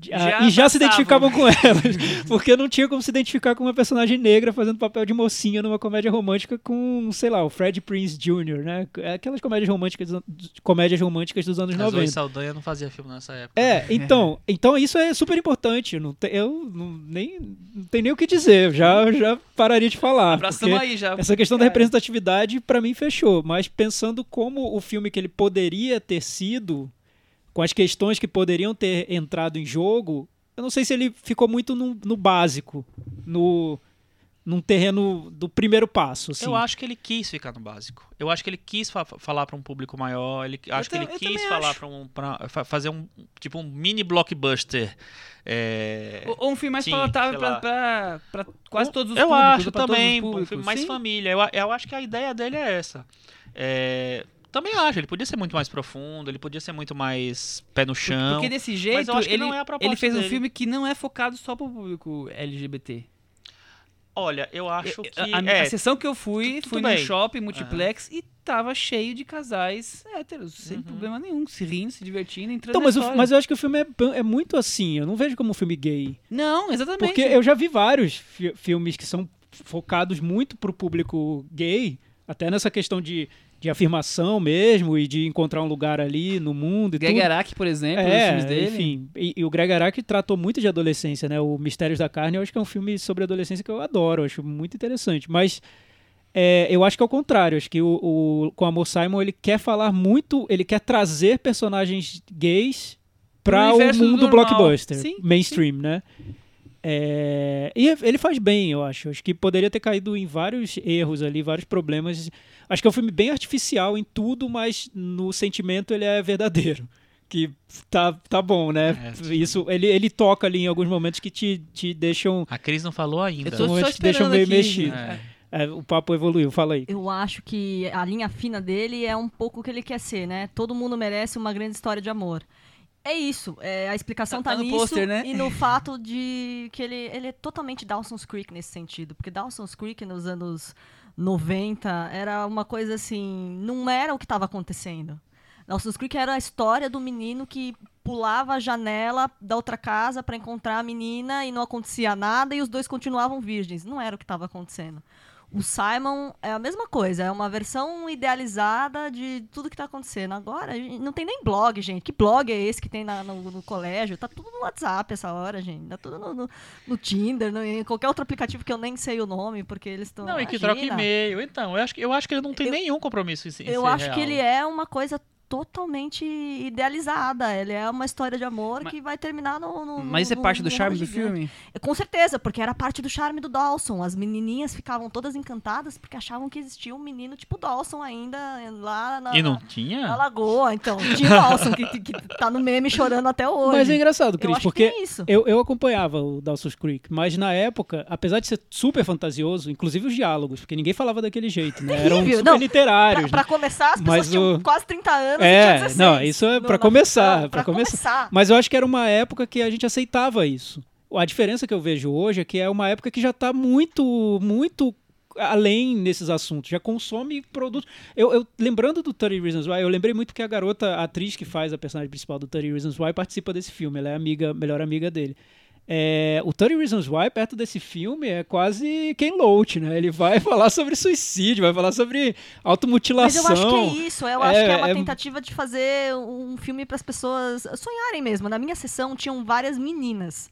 Já e já se identificavam com <laughs> elas. Porque não tinha como se identificar com uma personagem negra fazendo papel de mocinha numa comédia romântica com, sei lá, o Fred Prince Jr., né? Aquelas comédias românticas, comédias românticas dos anos A 90. Zoe Saldanha não fazia filme nessa época. É, então, <laughs> então isso é super importante. Não te- eu não, nem, não tenho nem o que dizer. Já, já pararia de falar. Abraçamos aí já. essa questão da Cara. representatividade, pra mim, fechou. Mas pensando como o filme que ele poderia ter sido, com as questões que poderiam ter entrado em jogo, eu não sei se ele ficou muito no, no básico, no num terreno do primeiro passo. Assim. Eu acho que ele quis ficar no básico. Eu acho que ele quis fa- falar para um público maior. Ele, acho que ele eu quis falar acho. para um, pra fa- fazer um tipo um mini blockbuster. É, Ou- um filme mais Sim, palatável pra quase todos os eu públicos. acho todos os também um públicos, filme mais sim. família. Eu, eu acho que a ideia dele é essa. É, Também acho, ele podia ser muito mais profundo, ele podia ser muito mais pé no chão. Porque desse jeito, mas eu acho que ele, não é a proposta ele fez um dele. filme que não é focado só pro público LGBT. Olha, eu acho que. a, a- é, a sessão que eu fui, tudo fui bem. no shopping multiplex e tava cheio de casais héteros, sem Uhum. problema nenhum, se rindo, se divertindo, entrando Então, na mas, o- mas eu acho que o filme é, é muito assim. Eu não vejo como um filme gay. Não, exatamente. Porque eu já vi vários fi- filmes que são focados muito pro público gay, até nessa questão de, de afirmação mesmo e de encontrar um lugar ali no mundo e Greg tudo. Araki, por exemplo, os É, filmes dele. enfim. E, e o Greg Araki tratou muito de adolescência, né? O Mistérios da Carne, eu acho que é um filme sobre adolescência que eu adoro, eu acho muito interessante. Mas é, eu acho que é o contrário. Acho que o, o, com Amor Simon ele quer falar muito, ele quer trazer personagens gays para o mundo blockbuster, Sim, mainstream, né? É, e ele faz bem, eu acho. Acho que poderia ter caído em vários erros ali, vários problemas. Acho que é um filme bem artificial em tudo, mas no sentimento ele é verdadeiro. Que tá, tá bom, né? É. Isso, ele, ele toca ali em alguns momentos que te, te deixam. A Cris não falou ainda. Eu tô Momentos só que deixam meio aqui. mexido. É. é, o papo evoluiu, fala aí. Eu acho que a linha fina dele é um pouco o que ele quer ser, né? Todo mundo merece uma grande história de amor. É isso, é, a explicação Tá- tá, tá no nisso pôster, né? e no fato de que ele, ele é totalmente Dawson's Creek nesse sentido, porque Dawson's Creek nos anos 90 era uma coisa assim, não era o que estava acontecendo. Dawson's Creek era a história do menino que pulava a janela da outra casa para encontrar a menina e não acontecia nada e os dois continuavam virgens. Não era o que estava acontecendo. O Simon é a mesma coisa, é uma versão idealizada de tudo que tá acontecendo. Agora, não tem nem blog, gente. Que blog é esse que tem na- no, no colégio? Tá tudo no WhatsApp essa hora, gente. Tá tudo no, no- no Tinder, no- em qualquer outro aplicativo que eu nem sei o nome, porque eles estão. Não, e que troca e-mail. Então, eu acho, que- eu acho que ele não tem Eu- nenhum compromisso em, em Eu acho real. que ele é uma coisa totalmente idealizada. Ele é uma história de amor Mas- que vai terminar no. no Mas isso é no- parte do no charme do amor gigante. filme? Com certeza, porque era parte do charme do Dawson. As menininhas ficavam todas encantadas porque achavam que existia um menino tipo Dawson ainda lá na, E não na tinha? Lagoa. Então, tinha Dawson que, que tá no meme chorando até hoje. Mas é engraçado, Cris, porque que tem isso. eu, eu acompanhava o Dawson's Creek, mas na época, apesar de ser super fantasioso, inclusive os diálogos, porque ninguém falava daquele jeito, né? Eram Terrível. super Não, literários. Pra, pra começar, as pessoas Mas tinham o- quase 30 anos É, tinha 16 não, isso é pra na começar, pra pra começar. Mas eu acho que era uma época que a gente aceitava isso. A diferença que eu vejo hoje é que é uma época que já tá muito, muito além nesses assuntos, já consome produtos. Eu, eu- lembrando do 30 Reasons Why, eu lembrei muito que a garota, a atriz que faz a personagem principal do 30 Reasons Why, participa desse filme, ela é amiga, melhor amiga dele. É, o 30 Reasons Why, perto desse filme, é quase Ken Loach, né? Ele vai <laughs> falar sobre suicídio, vai falar sobre Mas automutilação. eu acho que é isso. Eu acho É, que é uma é- tentativa de fazer um filme para as pessoas sonharem mesmo. Na minha sessão tinham várias meninas.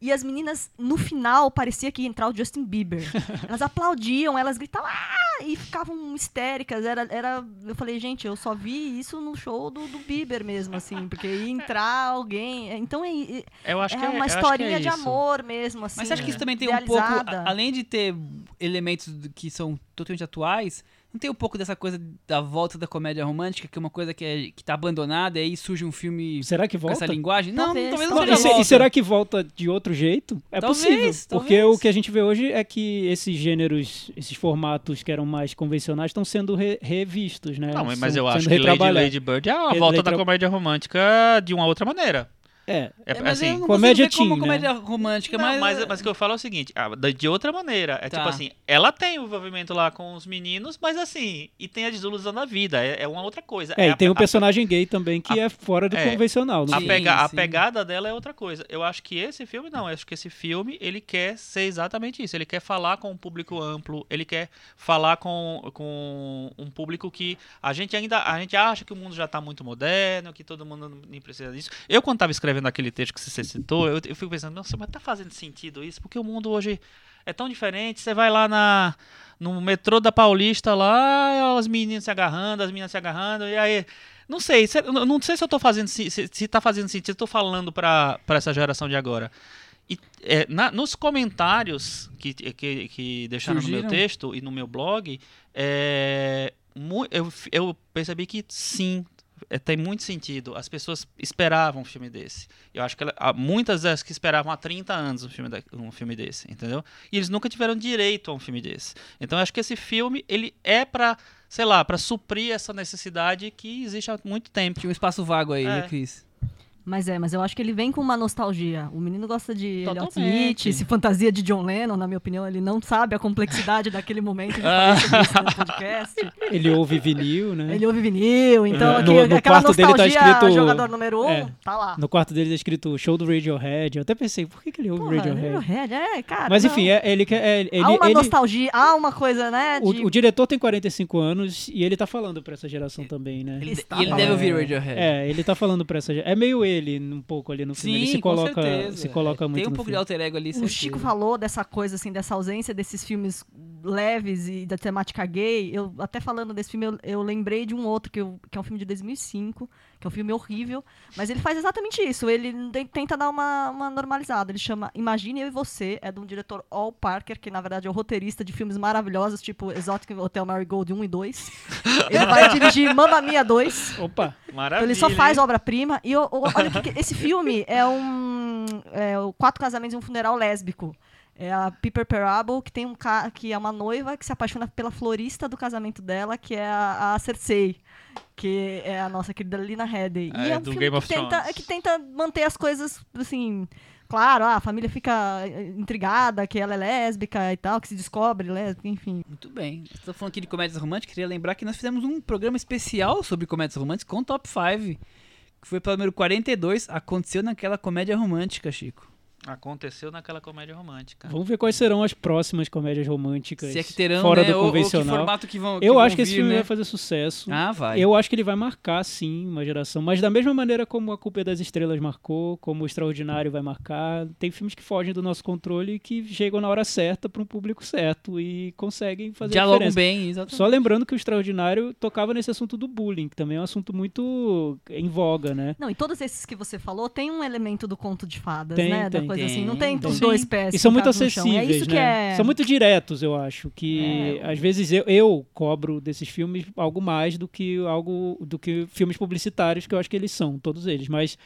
E as meninas, no final, parecia que ia entrar o Justin Bieber. <laughs> Elas aplaudiam, elas gritavam ah! e ficavam histéricas. Era, era, eu falei, gente, eu só vi isso no show do, do Bieber mesmo, assim, porque ia entrar alguém. Então é, é- Eu acho é que é uma que historinha é de amor mesmo, assim. Mas você acha que isso também tem um pouco, além de ter elementos que são totalmente atuais, não tem um pouco dessa coisa da volta da comédia romântica, que é uma coisa que, é, que tá abandonada, e aí surge um filme Será que com volta? essa linguagem? Não, Talvez, talvez Não, não talvez. seja e, volta. e será que volta de outro jeito? É Talvez, possível. Porque talvez. o que a gente vê hoje é que esses gêneros, esses formatos que eram mais convencionais estão sendo re- revistos, né? Não, mas São eu acho que Lady. Lady Bird é a volta retra- da comédia romântica de uma outra maneira. É, É, É, mas eu assim, não comédia ver como teen, né? comédia romântica, Não, mas... mas, mas o que eu falo é o seguinte, de outra maneira. É Tá. tipo assim, ela tem o envolvimento lá com os meninos, mas assim, e tem a desilusão da vida. É, é uma outra coisa. é, É e a- tem um a- personagem gay também que é fora do é, convencional. A, Sim, pega- a pegada dela é outra coisa. Eu acho que esse filme não. Eu acho que esse filme ele quer ser exatamente isso. Ele quer falar com um público amplo. Ele quer falar com, com um público que a gente ainda a gente acha que o mundo já está muito moderno, que todo mundo nem precisa disso. Eu quando estava escrevendo aquele texto que você citou, eu, eu fico pensando, nossa, mas tá fazendo sentido isso? Porque o mundo hoje é tão diferente. Você vai lá na no metrô da Paulista lá, as meninas se agarrando, as meninas se agarrando, e aí não sei, se- não sei se eu tô fazendo se, se, se tá fazendo sentido, eu tô falando pra essa geração de agora. E é, na- nos comentários que, que, que deixaram no meu Surgiram? texto e no meu blog, é, eu, eu percebi que sim, é, tem muito sentido. As pessoas esperavam um filme desse. Eu acho que ela, há muitas das que esperavam há 30 anos um filme, da, um filme desse, entendeu? E eles nunca tiveram direito a um filme desse. Então eu acho que esse filme, ele é pra, sei lá, pra suprir essa necessidade que existe há muito tempo. Tinha um espaço vago aí, É. né, Cris? Mas é, mas eu acho que ele vem com uma nostalgia. O menino gosta de Elliot Totalmente. Smith, se fantasia de John Lennon, na minha opinião, ele não sabe a complexidade daquele momento de falar <laughs> podcast. Ele ouve vinil, né? Ele ouve vinil, então É. aqui- No- no aquela quarto dele tá nostalgia escrito- jogador número um, É. tá lá. No quarto dele tá escrito show do Radiohead. Eu até pensei, por que, que ele ouve Porra, Radiohead? Radiohead, é, cara. Mas não. enfim, é- ele quer. é- ele, há uma ele- nostalgia, há uma coisa, né? o, de- o diretor tem 45 anos e ele tá falando pra essa geração também, né? Ele está ele deve ouvir Radiohead. É, ele tá falando pra essa geração. É meio ele um pouco ali no filme. ele se coloca, certeza. se coloca muito Tem um no pouco de filme. alter ego ali, O certeza. Chico falou dessa coisa, assim, dessa ausência desses filmes leves e da temática gay. Eu, até falando desse filme, eu, eu lembrei de um outro, que, eu- que é um filme de 2005, que é um filme horrível, mas ele faz exatamente isso. Ele tenta dar uma, uma normalizada. Ele chama Imagine Eu e Você, é de um diretor Al Parker, que na verdade é o roteirista de filmes maravilhosos, tipo Exotic Hotel Marigold 1 e 2. Ele vai <laughs> dirigir Mamma Mia 2. Opa! Maravilha. Então ele só faz obra-prima. E o- o- olha que que- esse filme é um. É, Quatro Casamentos e um Funeral Lésbico. É a Piper Parable, que tem um ca... que é uma noiva que se apaixona pela florista do casamento dela, que é a, a Cersei. Que é a nossa querida Lina Headey. Ah, e é é um do filme Game que of tenta, Thrones. que tenta manter as coisas assim. Claro, ah, a família fica eh, intrigada que ela é lésbica e tal, que se descobre lésbica, enfim. Muito bem. Estou falando aqui de comédias românticas. Queria lembrar que nós fizemos um programa especial sobre comédias românticas com Top 5. Que foi pelo número 42. Aconteceu naquela comédia romântica, Chico. Aconteceu naquela comédia romântica. Vamos ver quais serão as próximas comédias românticas Se é que terão, fora né? do ou, ou que convencional. formato que vão Eu vão acho que esse vir, filme né? vai fazer sucesso. Ah, vai. Eu acho que ele vai marcar, sim, uma geração. Mas da mesma maneira como A Culpa é das Estrelas marcou, como O Extraordinário vai marcar, tem filmes que fogem do nosso controle e que chegam na hora certa para um público certo e conseguem fazer a Dialogam diferença. bem, exatamente. Só lembrando que O Extraordinário tocava nesse assunto do bullying, que também é um assunto muito em voga, né? Não, e todos esses que você falou tem um elemento do conto de fadas, Tem, né? Da tem. Coisa assim. Tem, Não tem tem. os dois pés. E são muito chão. acessíveis, É isso que né? é. São muito diretos, eu acho. Que É. às vezes eu, eu cobro desses filmes algo mais do que algo do que filmes publicitários que eu acho que eles são, todos eles. Mas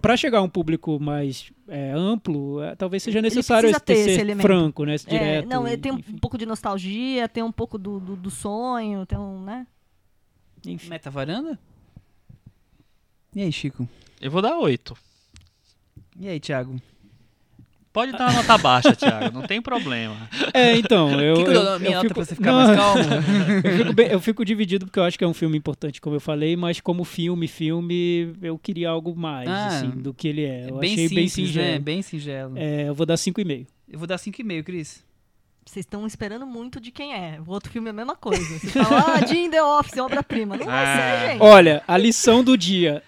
para chegar a um público mais é, amplo, é, talvez seja necessário precisa ter esse elemento. franco, né? Esse É, direto. não, ele tem um enfim, pouco de nostalgia, tem um pouco do, do, do sonho, tem um, né? enfim. Meta varanda? E aí, Chico? Eu vou dar oito. E aí, Thiago? Pode dar uma nota baixa, Thiago, não tem problema. É, então, <laughs> eu. que que eu eu, minha eu nota fico, pra você ficar não, mais calmo? <laughs> eu, fico bem- eu fico dividido porque eu acho que é um filme importante, como eu falei, mas como filme, filme, eu queria algo mais, Ah, assim, do que ele é. É Eu bem achei simples, bem singelo. né? Bem singelo. É, eu vou dar 5,5. Eu vou dar 5,5, Cris. Vocês estão esperando muito de quem é. O outro filme é a mesma coisa. Vocês falam, ah, Jim The Office, obra-prima. Não vai Ah. ser, gente. Olha, a lição do dia.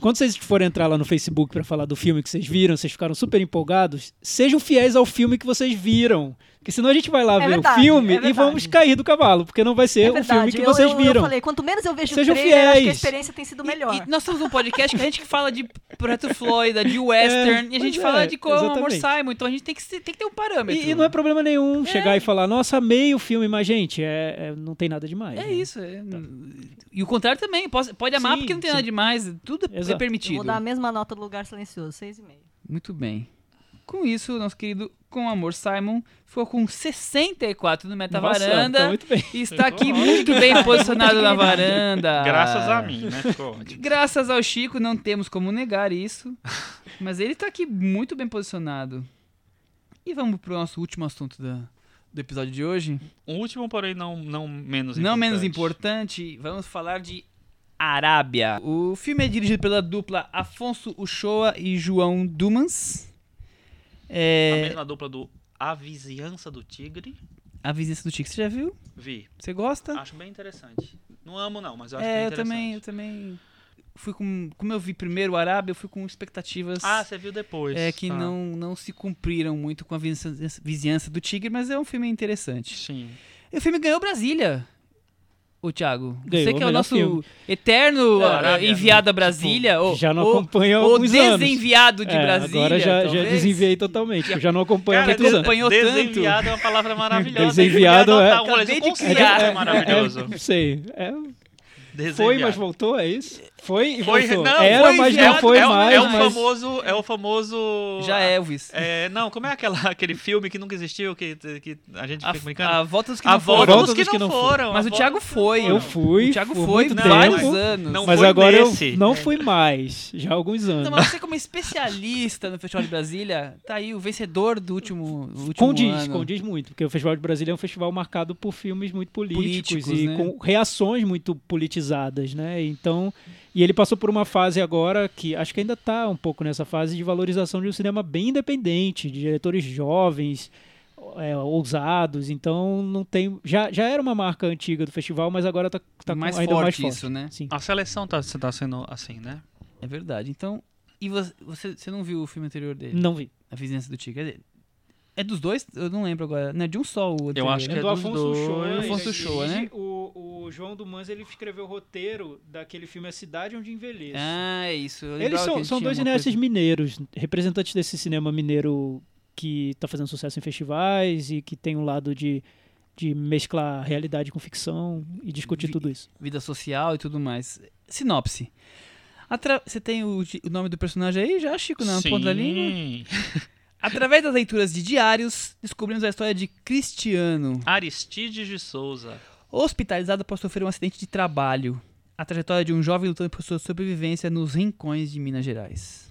Quando vocês forem entrar lá no Facebook pra falar do filme que vocês viram, vocês ficaram super empolgados, sejam fiéis ao filme que vocês viram. Porque senão a gente vai lá É ver verdade, o filme é e vamos cair do cavalo, porque não vai ser É o filme que Eu- vocês eu, viram. Eu falei, quanto menos eu vejo Sejam o trailer, acho que a fiéis. experiência tem sido melhor. E, e nós temos um podcast que a gente que fala de Projeto Flórida, de <laughs> western, e a gente fala é, de como Amor exatamente. Simon, então a gente tem que, tem que ter um parâmetro. E, e não é problema nenhum chegar e falar, nossa, amei o filme, mas, gente, é, é- não tem nada demais. É né? isso. é- E o contrário também. Pode, pode amar Sim, porque não tem sim. nada demais. Tudo é Exato. Eu permitido. vou dar a mesma nota do Lugar Silencioso, 6,5. Muito bem. Com isso, nosso querido Com Amor Simon ficou com 64 no Meta Nossa, Varanda. tá muito bem. E está aqui muito bem posicionado na varanda. Graças a mim, né? <laughs> Graças ao Chico, não temos como negar isso. Mas ele tá aqui muito bem posicionado. E vamos pro nosso último assunto da- do episódio de hoje. O último, porém, não, não menos Não importante. menos importante, vamos falar de Arábia. O filme é dirigido pela dupla Afonso Uchoa e João Dumans. A É, mesma dupla do A Vizinhança do Tigre. a Vizinhança do Chico, você já viu? Vi. Você gosta? Acho bem interessante. Não amo, não, mas eu acho é, bem eu interessante. também, eu também fui com, como eu vi primeiro o Arábia, eu fui com expectativas Ah, você viu depois. é, que Ah, não, não se cumpriram muito com a vizinhança, vizinhança do Tigre, mas é um filme interessante. Sim. E o filme ganhou Brasília. Ô, Thiago, Ganhou você que é o nosso filme. eterno É, enviado a Brasília, ou, Já não acompanha ou alguns anos. desenviado de É, Brasília. Agora já, já desenviei totalmente, eu já não acompanho há Cara, muitos anos. acompanhou tanto. desenviado é uma palavra maravilhosa. Desenviado Enviado é- nota um, de criar. é maravilhoso. É, não sei. É, foi, Desenviado. mas voltou, é isso? Foi e Foi, voltou. não, Era, foi mas não foi é, mais. é o mas... famoso. É o famoso. Já é Elvis. É, não, como é aquela, <laughs> aquele filme que nunca existiu, que, que a gente A, fica brincando? a volta dos que A não volta foram. dos que, não foram. Mas a o volta Thiago que foi. Eu fui. O Thiago foi vários tempo, anos. Não Mas foi agora nesse. eu não fui mais. Já há alguns anos. Não, mas você como especialista no Festival de Brasília, tá aí o vencedor do último, último Condiz, ano. condiz muito, porque o Festival de Brasília é um festival marcado por filmes muito políticos, Políticos, e né? com reações muito politizadas, né? Então, e ele passou por uma fase agora que acho que ainda está um pouco nessa fase de valorização de um cinema bem independente, de diretores jovens, é, ousados. Então, não tem, já, já era uma marca antiga do festival, mas agora está tá com- mais forte mais forte. isso, né? Sim. A seleção tá, tá sendo assim, né? É verdade. Então, e você, você, você não viu o filme anterior dele? Não vi. A Vizinhança do Tigre? É dele? É dos dois? Eu não lembro agora. Não é de um só o anterior, acho que né? é do dos Afonso dois. Shoa. Afonso Shoa, dirige, né? O, o João Dumans ele escreveu o roteiro daquele filme A Cidade Onde Envelheço. Ah, é isso. Eu Eles são, são dois cineastas coisa- mineiros, representantes desse cinema mineiro que está fazendo sucesso em festivais e que tem um lado de, de mesclar realidade com ficção e discutir Vi- tudo isso. vida social e tudo mais. Sinopse. Atra- Você tem o, o nome do personagem aí já, Chico, na Sim. ponta da língua? <laughs> Através das leituras de diários, descobrimos a história de Cristiano, Aristides de Souza. hospitalizado após sofrer um acidente de trabalho. A trajetória de um jovem lutando por sua sobrevivência nos rincões de Minas Gerais.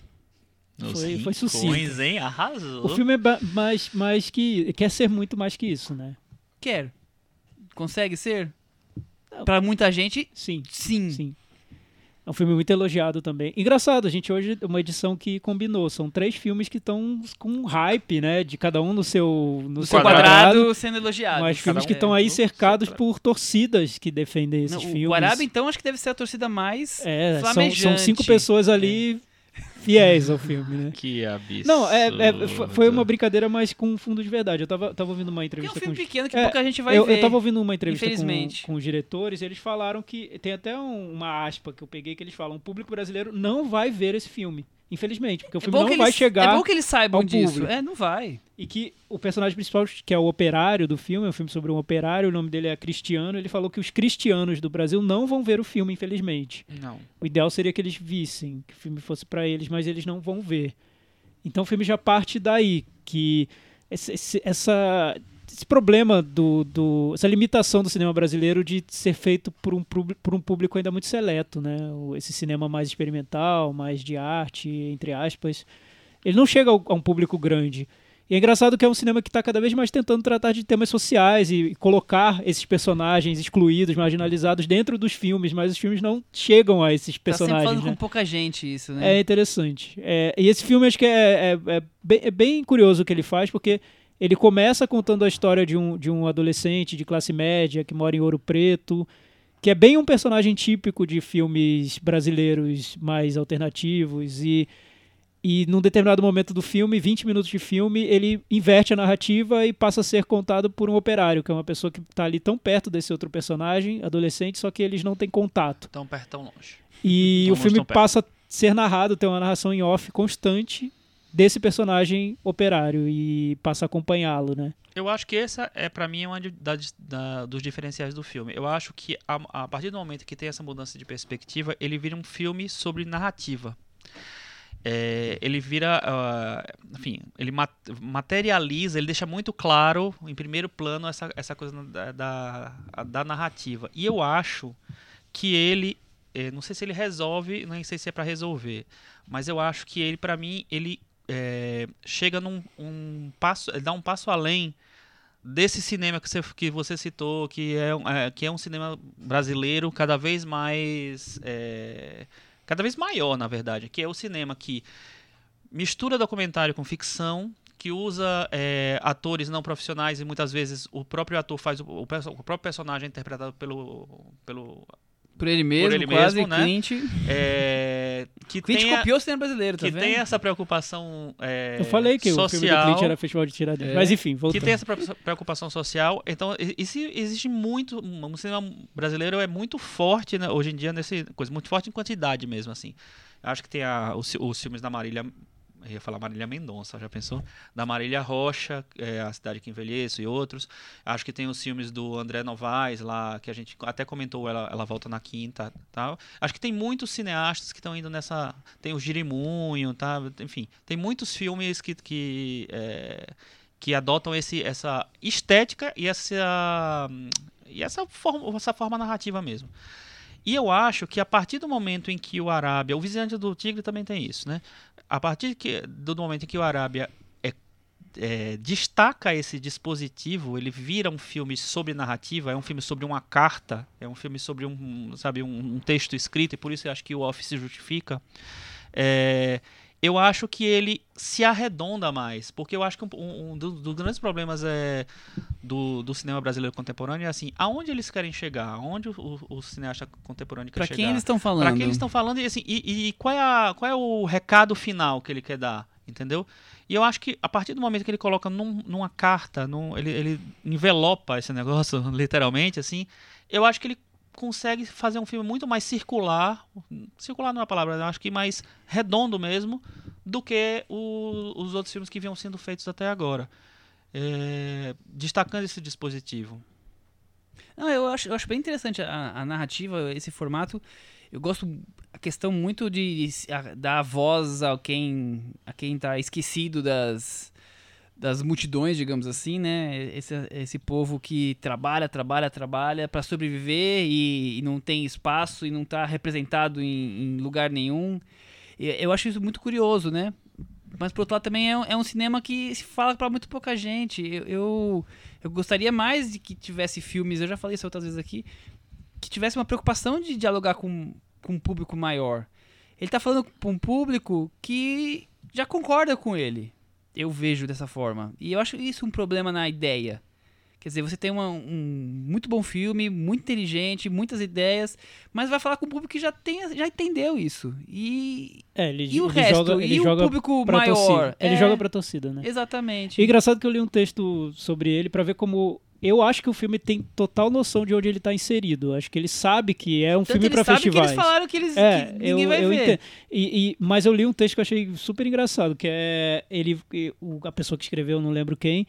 Nos Foi- foi rincões, sucinto. hein? Arrasou. O filme é ba- mais, mais que. quer ser muito mais que isso, né? Quer? Consegue ser? Não. Pra muita gente, Sim, sim. sim. É um filme muito elogiado também. Engraçado, a gente hoje uma edição que combinou. São três filmes que estão com hype, né? De cada um no seu, no No seu seu quadrado, sendo elogiado. Mas cada filmes um que estão aí no cercados por torcidas que defendem esses Não, filmes. o Guaraba, então, acho que deve ser a torcida mais É, são, são cinco pessoas ali fiéis ao filme, né? Que absurdo. Não, é, é- fo- foi uma brincadeira, mas com fundo de verdade. Eu tava, tava ouvindo uma Porque é um entrevista filme com pequeno que É, pouca gente vai eu, ver. eu tava ouvindo uma entrevista com, com os diretores e eles falaram que tem até um- uma aspa que eu peguei que eles falam: o público brasileiro não vai ver esse filme. Infelizmente, porque o É filme bom não que vai eles, chegar É bom que eles saibam disso. público. É, não vai. e que o personagem principal, que é o operário do filme, é um filme sobre um operário, o nome dele é Cristiano, ele falou que os cristianos do Brasil não vão ver o filme, infelizmente. Não. O ideal seria que eles vissem, que o filme fosse pra eles, mas eles não vão ver. Então o filme já parte daí, que essa, esse problema do, do essa limitação do cinema brasileiro de ser feito por um, público- por um público ainda muito seleto, né? Esse cinema mais experimental, mais de arte, entre aspas, ele não chega a um público grande. E é engraçado que é um cinema que está cada vez mais tentando tratar de temas sociais e, e colocar esses personagens excluídos, marginalizados dentro dos filmes, mas os filmes não chegam a esses Tá sempre personagens. falando né? com pouca gente isso, né? É interessante. É, e esse filme acho que é, é- é bem, é bem curioso o que ele faz, porque ele começa contando a história de um, de um adolescente de classe média que mora em Ouro Preto, que é bem um personagem típico de filmes brasileiros mais alternativos e e num determinado momento do filme, 20 minutos de filme, ele inverte a narrativa e passa a ser contado por um operário, que é uma pessoa que está ali tão perto desse outro personagem, adolescente, só que eles não têm contato. Tão perto, tão longe. E Tão o longe, filme passa a ser narrado, tem uma narração em off constante desse personagem operário e passa a acompanhá-lo, né? Eu acho que essa é para mim uma de- da- da- dos diferenciais do filme. Eu acho que a, a partir do momento que tem essa mudança de perspectiva, ele vira um filme sobre narrativa. É, ele vira, ah, enfim, ele ma- materializa, ele deixa muito claro, em primeiro plano, essa, essa coisa da, da, da narrativa. E eu acho que ele, eh, não sei se ele resolve, nem sei se é para resolver, mas eu acho que ele, para mim, ele é, chega num um passo, dá um passo além desse cinema que você, que você citou, que é, é, que é um cinema brasileiro cada vez mais. é, cada vez maior, na verdade, que é o cinema que mistura documentário com ficção, que usa é, atores não profissionais e muitas vezes o próprio ator faz o, o o próprio personagem interpretado pelo, pelo Por ele mesmo, ele quase, mesmo, né? Clint. é, que Clint tem a- copiou o cinema brasileiro, tá que vendo? tem essa preocupação é, Eu falei que o filme do social, Clint era Festival de Tiradentes. É. Mas enfim, voltando. que tem essa pre- preocupação social. Então, se existe muito, o cinema brasileiro é muito forte né, hoje em dia nesse coisa, muito forte em quantidade mesmo assim. Acho que tem a, os, os filmes da Marília ia falar Marília Mendonça, já pensou? Da Marília Rocha, é, A Cidade que Envelheço e outros. Acho que tem os filmes do André Novaes lá, que a gente até comentou, ela, ela volta na quinta tal. Acho que tem muitos cineastas que estão indo nessa. Tem o Girimunho, tá? Enfim, tem muitos filmes que. que é, que adotam esse, essa estética e essa, e essa, forma, essa forma narrativa mesmo. E eu acho que a partir do momento em que o Arábia, o Visitante do Tigre também tem isso, né? A partir que, do momento em que o Arábia é, é, destaca esse dispositivo, ele vira um filme sobre narrativa, é um filme sobre uma carta, é um filme sobre um, sabe, um, um texto escrito, e por isso eu acho que o Office se justifica. É, eu acho que ele se arredonda mais, porque eu acho que um, um dos, dos, grandes problemas é, do, do, cinema brasileiro contemporâneo é assim, aonde eles querem chegar, aonde o, o, o cineasta contemporâneo quer pra chegar. Para quem eles estão falando? Para quem eles estão falando e, assim, e, e, qual, é a, qual é o recado final que ele quer dar, entendeu? E eu acho que a partir do momento que ele coloca num, numa carta, num, ele, ele envelopa esse negócio, <laughs> literalmente, assim, eu acho que ele consegue fazer um filme muito mais circular, circular não é a palavra, eu acho que mais redondo mesmo, do que o, os outros filmes que vinham sendo feitos até agora. É, destacando esse dispositivo. Não, eu acho, eu acho bem interessante a, a narrativa, esse formato. Eu gosto a questão muito de, de a, dar voz a quem a quem está esquecido das das multidões, digamos assim, né? Esse, esse povo que trabalha, trabalha, trabalha para sobreviver e, e, não tem espaço e não está representado em, em, lugar nenhum. Eu acho isso muito curioso, né? Mas por outro lado também é, é um cinema que se fala para muito pouca gente. Eu, eu, eu, gostaria mais de que tivesse filmes, eu já falei isso outras vezes aqui, que tivesse uma preocupação de dialogar com, com um público maior. Ele está falando com um público que já concorda com ele eu vejo dessa forma. E eu acho isso um problema na ideia. Quer dizer, você tem uma, um muito bom filme, muito inteligente, muitas ideias, mas vai falar com o público que já, tem, já entendeu isso. E, é, ele, e o ele resto? Joga, e o público maior? Torcida. Ele é, joga pra torcida, né? Exatamente. E engraçado que eu li um texto sobre ele para ver como eu acho que o filme tem total noção de onde ele está inserido. Acho que ele sabe que é um Tanto filme para festivais. Que eles falaram que, eles, é, que ninguém eu, vai eu ver. E, e, mas eu li um texto que eu achei super engraçado, que é ele, a pessoa que escreveu, não lembro quem,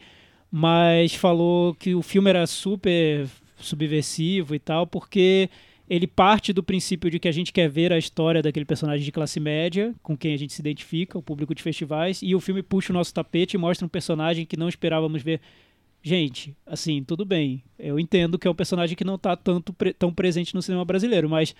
mas falou que o filme era super subversivo e tal, porque ele parte do princípio de que a gente quer ver a história daquele personagem de classe média, com quem a gente se identifica, o público de festivais, e o filme puxa o nosso tapete e mostra um personagem que não esperávamos ver Gente, assim, tudo bem. Eu entendo que é um personagem que não está tanto pre tão presente no cinema brasileiro, mas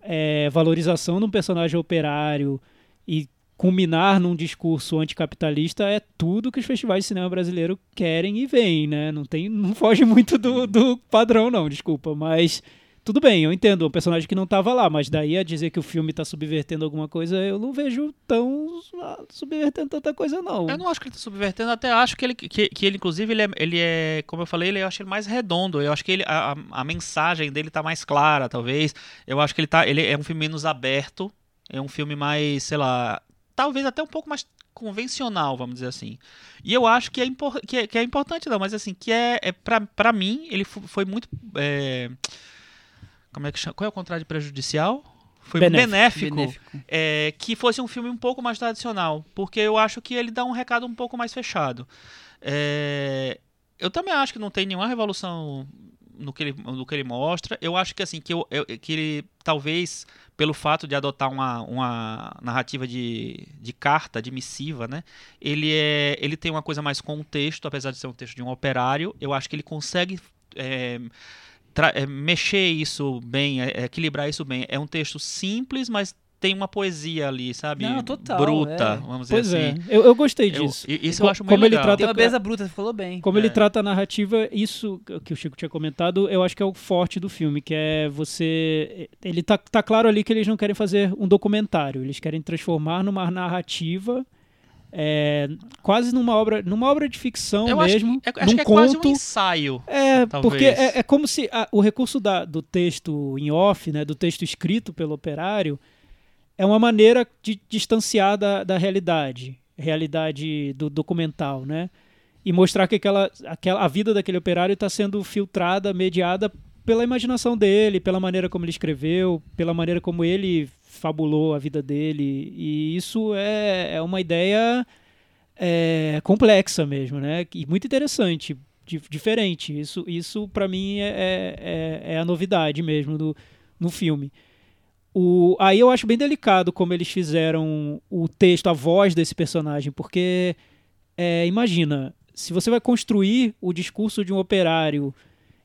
é, valorização de um personagem operário e culminar num discurso anticapitalista é tudo que os festivais de cinema brasileiro querem e veem, né? Não tem, não foge muito do, do padrão, não, desculpa, mas tudo bem, eu entendo, um personagem que não estava lá, mas daí a dizer que o filme está subvertendo alguma coisa, eu não vejo tão ah, subvertendo tanta coisa, não. Eu não acho que ele está subvertendo, até acho que ele, que, que ele inclusive, ele é, ele é, como eu falei, ele, eu acho ele mais redondo, eu acho que ele, a, a mensagem dele está mais clara, talvez, eu acho que ele, tá, ele é um filme menos aberto, é um filme mais, sei lá, talvez até um pouco mais convencional, vamos dizer assim. E eu acho que é, que é, que é importante, não, mas assim, que é, é para mim, ele foi muito... É, como é que chama? Qual é o contrário de prejudicial? Foi benéfico, benéfico. É, que fosse um filme um pouco mais tradicional, porque eu acho que ele dá um recado um pouco mais fechado. É, eu também acho que não tem nenhuma revolução no que ele, no que ele mostra. Eu acho que assim que, eu, eu, que ele talvez pelo fato de adotar uma, uma narrativa de, de carta, de missiva, né? Ele é ele tem uma coisa mais com o texto, apesar de ser um texto de um operário. Eu acho que ele consegue é, mexer isso bem, é, equilibrar isso bem. É um texto simples, mas tem uma poesia ali, sabe? Não, total. Bruta, é. vamos pois dizer assim. É. Eu, eu gostei disso. Eu, isso eu acho como muito ele legal. trata Tem uma beleza bruta, você falou bem. Como É. ele trata a narrativa, isso que o Chico tinha comentado, eu acho que é o forte do filme, que é você. Ele tá, tá claro ali que eles não querem fazer um documentário, eles querem transformar numa narrativa. É, quase numa obra, numa obra de ficção Eu acho mesmo, que, é, acho num que é conto. quase um ensaio. É, Talvez. porque é, é como se a- o recurso da- do texto em off, né, do texto escrito pelo operário, é uma maneira de distanciar da, da realidade, realidade do documental, né? E mostrar que aquela, aquela, a vida daquele operário está sendo filtrada, mediada pela imaginação dele, pela maneira como ele escreveu, pela maneira como ele fabulou a vida dele. E isso é, é uma ideia é, complexa mesmo, né? E muito interessante, di- diferente. Isso, isso para mim é, é, é a novidade mesmo do, no filme. O, aí eu acho bem delicado como eles fizeram o texto, a voz desse personagem, porque é, imagina, se você vai construir o discurso de um operário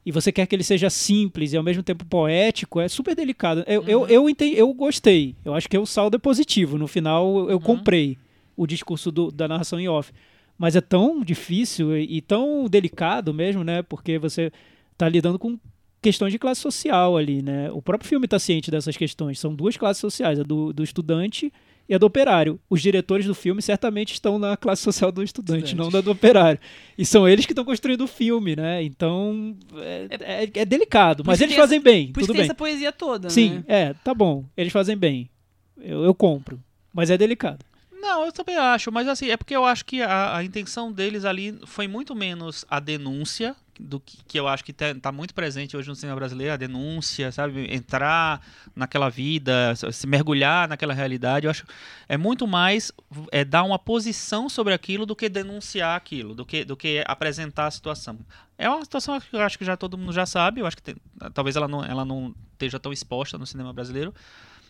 e você quer que ele seja simples e ao mesmo tempo poético, é super delicado. Eu, eu, eu, entendi, eu gostei. Eu acho que o saldo é positivo. No final, eu, eu comprei o discurso do- da narração em off. Mas é tão difícil e, e tão delicado mesmo, né? Porque você tá lidando com questões de classe social ali, né? O próprio filme está ciente dessas questões. São duas classes sociais, a do, do estudante e a do operário. Os diretores do filme certamente estão na classe social do estudante, Estudante. não da do operário. E são eles que estão construindo o filme, né? Então é, é- é delicado, Por mas isso eles tem fazem bem, Por isso tudo tem bem. essa poesia toda, Sim, né? é, tá bom. Eles fazem bem. Eu, eu compro. Mas é delicado. Não, eu também acho, mas assim, é porque eu acho que a, a intenção deles ali foi muito menos a denúncia, do que, que eu acho que tá, tá muito presente hoje no cinema brasileiro, a denúncia, sabe? Entrar naquela vida, se mergulhar naquela realidade, eu acho é muito mais é dar uma posição sobre aquilo do que denunciar aquilo, do que, do que apresentar a situação. É uma situação que eu acho que já todo mundo já sabe, eu acho que tem- talvez ela não, ela não esteja tão exposta no cinema brasileiro,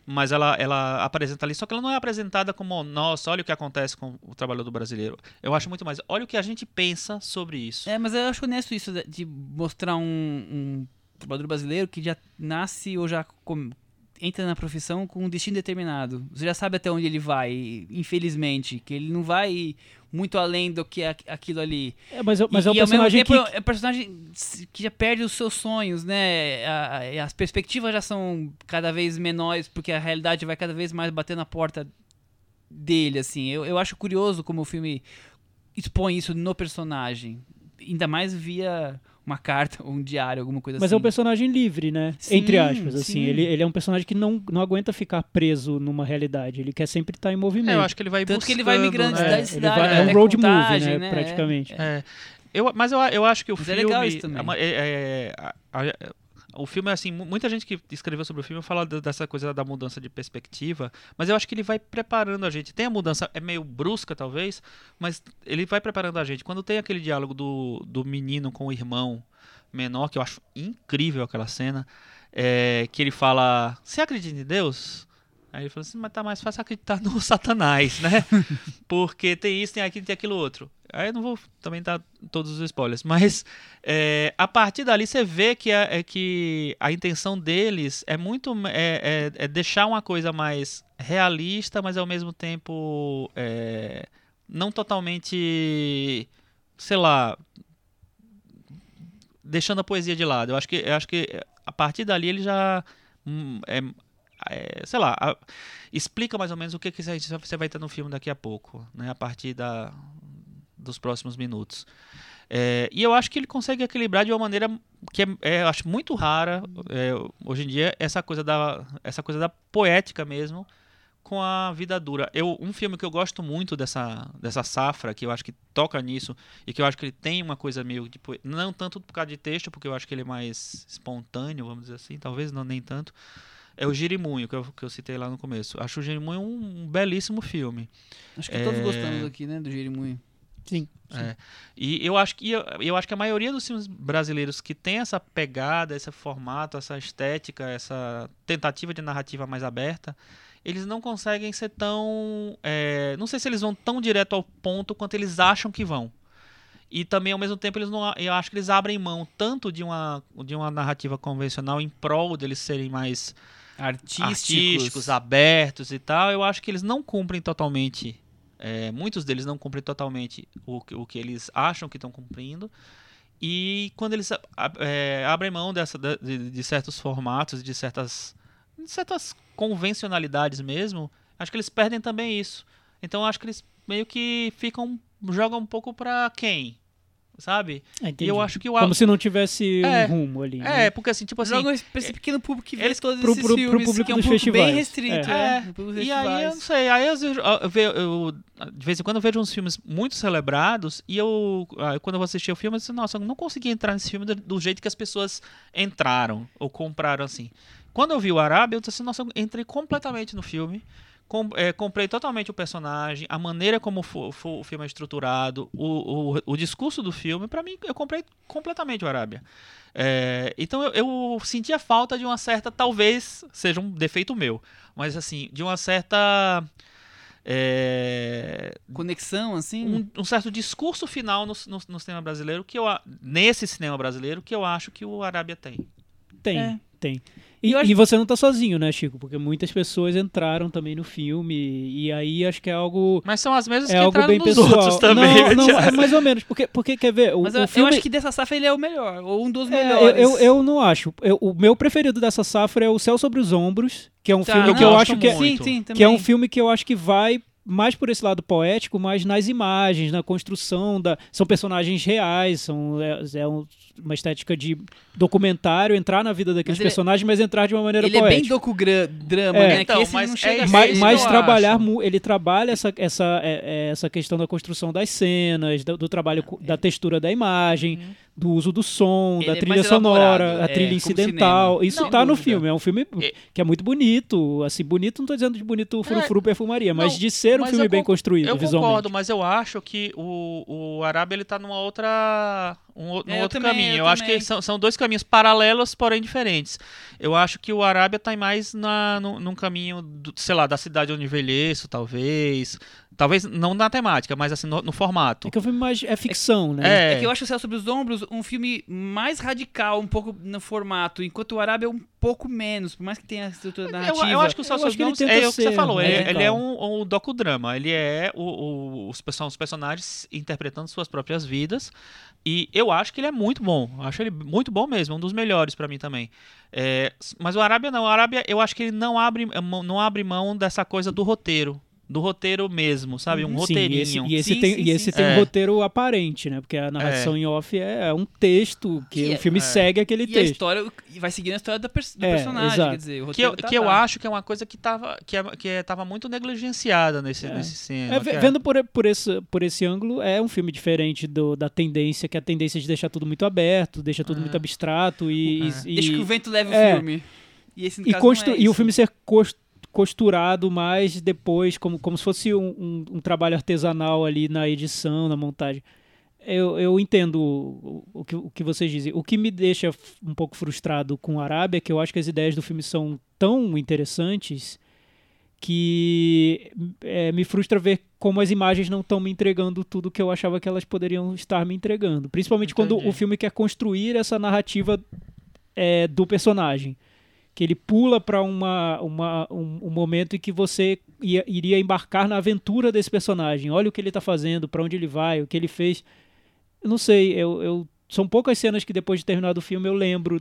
mas ela, ela apresenta ali, só que ela não é apresentada como, nossa, olha o que acontece com o trabalhador brasileiro. Eu acho muito mais, olha o que a gente pensa sobre isso. É, mas eu acho honesto isso de- mostrar um, um trabalhador brasileiro que já nasce ou já entra na profissão com um destino determinado. Você já sabe até onde ele vai, infelizmente, que ele não vai muito além do que é aqu- aquilo ali. É, mas é, mas e, é um e ao mesmo personagem tempo que. é um personagem que já perde os seus sonhos, né? A- as perspectivas já são cada vez menores porque a realidade vai cada vez mais bater na porta dele, assim. Eu, eu acho curioso como o filme expõe isso no personagem. Ainda mais via uma carta ou um diário, alguma coisa Mas assim. é um personagem livre, né? Sim, Entre aspas, assim. sim. Ele, ele é um personagem que não, não aguenta ficar preso numa realidade. Ele quer sempre estar em movimento. É, eu acho que ele vai Tanto que ele vai buscando, migrando de né? cidade em cidade. vai- é um até road movie, contagem, né, praticamente. É, eu, mas eu, eu acho que o Mas é filme. legal isso também. é é- é- o filme, assim, mu- muita gente que escreveu sobre o filme fala dessa coisa da mudança de perspectiva, mas eu acho que ele vai preparando a gente. Tem a mudança, é meio brusca talvez, mas ele vai preparando a gente. Quando tem aquele diálogo do, do menino com o irmão menor, que eu acho incrível aquela cena, é, que ele fala: Você acredita em Deus? Aí ele fala assim, mas tá mais fácil acreditar no <laughs> Satanás, né? <laughs> Porque tem isso, tem aquilo, tem aquilo outro. Aí eu não vou também dar todos os spoilers, mas é, a partir dali você vê que a, é que a intenção deles é muito é, é- é deixar uma coisa mais realista, mas ao mesmo tempo é, não totalmente, sei lá, deixando a poesia de lado. Eu acho que, eu acho que a partir dali ele já hum, é, sei lá, a- explica mais ou menos o que, que você vai ter no filme daqui a pouco, né? A partir da, dos próximos minutos. É, e eu acho que ele consegue equilibrar de uma maneira que é, é, acho muito rara é, hoje em dia essa coisa da essa coisa da poética mesmo com a vida dura. Eu, um filme que eu gosto muito dessa, dessa safra, que eu acho que toca nisso, e que eu acho que ele tem uma coisa meio. Tipo, não tanto por causa de texto, porque eu acho que ele é mais espontâneo, vamos dizer assim, talvez não nem tanto. É o Girimunho, que eu, que eu citei lá no começo. Acho o Girimunho um, um belíssimo filme. Acho que todos É. gostamos aqui, né, do Jerimunho. Sim. É. E eu acho que eu, eu acho que a maioria dos filmes brasileiros que tem essa pegada, esse formato, essa estética, essa tentativa de narrativa mais aberta, eles não conseguem ser tão. é, não sei se eles vão tão direto ao ponto quanto eles acham que vão. E também, ao mesmo tempo, eles não, eu acho que eles abrem mão tanto de uma, de uma narrativa convencional em prol deles serem mais Artísticos. artísticos, abertos e tal, eu acho que eles não cumprem totalmente. é, muitos deles não cumprem totalmente o, que- o que eles acham que estão cumprindo. E quando eles é, abrem mão dessa, de, de certos formatos, de certas, de certas convencionalidades mesmo, acho que eles perdem também isso. Então acho que eles meio que ficam. jogam um pouco pra quem? Sabe? Ah, E entendi. eu acho que o Como se não tivesse É. um rumo ali. É, né? porque assim, tipo assim, Joga esse pequeno público que vê eles- todos pro- esses pro- pro filmes, público que é um público bem restrito, É. é. pro E aí eu não sei, aí eu, ve- eu- de vez em quando eu vejo uns filmes muito celebrados e eu, ah, quando eu vou assistir o filme, eu disse, nossa, eu não consegui entrar nesse filme do, do jeito que as pessoas entraram ou compraram assim. Quando eu vi o Arábia, eu disse assim, nossa, eu entrei completamente no filme. Com- é, comprei totalmente o personagem, a maneira como fo- fo- o filme é estruturado, o, o, o discurso do filme, pra mim, eu comprei completamente o Arábia. É, então eu, eu sentia falta de uma certa, talvez seja um defeito meu, mas assim, de uma certa. é, Conexão, assim. um, um certo discurso final no, no- no cinema brasileiro, que eu, nesse cinema brasileiro, que eu acho que o Arábia tem. Tem, É. tem. E, eu e você não tá sozinho, né, Chico? Porque muitas pessoas entraram também no filme. E aí acho que é algo. Mas são as mesmas É que algo entraram bem nos pessoal. outros também. não, <laughs> não, é mais ou menos. Porque, porque quer ver? O, Mas o eu, eu filme, acho que dessa safra ele é o melhor, ou um dos É, eu, melhores. eu, eu não acho. Eu- o meu preferido dessa safra é O Céu sobre os Ombros, que é um Tá, filme eu que eu acho que é. Sim, sim, que é um filme que eu acho que vai mais por esse lado poético, mas nas imagens, na construção da são personagens reais, são é, é um- uma estética de documentário, entrar na vida daqueles Mas ele é- personagens, mas entrar de uma maneira Ele é bem poética. docu-drama, É. né? Então, que esse mas não é chega a isso ser, mas, mas eu trabalhar ele trabalha essa, essa, é- é- essa questão da construção das cenas, do, do trabalho da textura da imagem, do uso do som, Ele da é trilha sonora, a é, trilha incidental. Isso Sem tá no filme. É um filme É. que é muito bonito. Assim, bonito não tô dizendo de bonito frufru perfumaria, mas não, de ser um filme eu bem con- construído Eu visualmente. concordo, mas eu acho que o, o Arábia ele tá numa outra, um, É, eu outro caminho. Eu Eu, acho que são, são dois caminhos paralelos, porém diferentes. Eu acho que o Arábia tá mais na, no, num caminho, do, sei lá, da cidade onde envelheço, talvez. Talvez não na temática, mas assim, no, no formato. É que o filme mais é ficção, né? É, É que eu acho o Céu Sobre os Ombros um filme mais radical, um pouco no formato, enquanto o Arábia é um pouco menos, por mais que tenha a estrutura Eu, narrativa. eu acho que o Eu acho que ele Gomes tenta é o que você falou. Ele, radical. ele é um, um docudrama. Ele é o, o- os, os personagens interpretando suas próprias vidas. E eu acho que ele é muito bom. Eu Acho ele muito bom mesmo. Um dos melhores pra mim também. É, mas o Arábia não. O Arábia eu acho que ele não abre, não abre mão dessa coisa do roteiro. Do roteiro mesmo, sabe? Um Sim, e roteirinho. esse, e esse Sim, tem, sim, e esse sim, tem sim. um É. roteiro aparente, né? Porque a narração em off é um texto que Que o é- filme é. segue aquele E a texto. história e vai seguindo a história da pers- do É, personagem, exato. quer dizer, o Que eu, roteiro tá que eu acho que é uma coisa que tava, que, é- que é- tava muito negligenciada nesse, É. nesse cinema. É, é- Vendo por, por, esse, por esse ângulo, é um filme diferente do, da tendência, que é a tendência de deixar tudo muito aberto, deixa tudo É. muito abstrato e. É. e- Deixa que o vento leve é. o filme. E, esse, e, caso, constru- não é e o filme ser cos- costurado mais depois, como, como se fosse um, um- um trabalho artesanal ali na edição, na montagem. Eu, eu entendo o, o, que, o que vocês dizem. O que me deixa um pouco frustrado com o Arábia é que eu acho que as ideias do filme são tão interessantes que é, me frustra ver como as imagens não estão me entregando tudo que eu achava que elas poderiam estar me entregando. Principalmente quando Entendi. o filme quer construir essa narrativa é, do personagem. Que ele pula para uma, uma, um, um momento em que você ia- iria embarcar na aventura desse personagem. Olha o que ele está fazendo, para onde ele vai, o que ele fez. Eu não sei, eu, eu- são poucas cenas que depois de terminado o filme eu lembro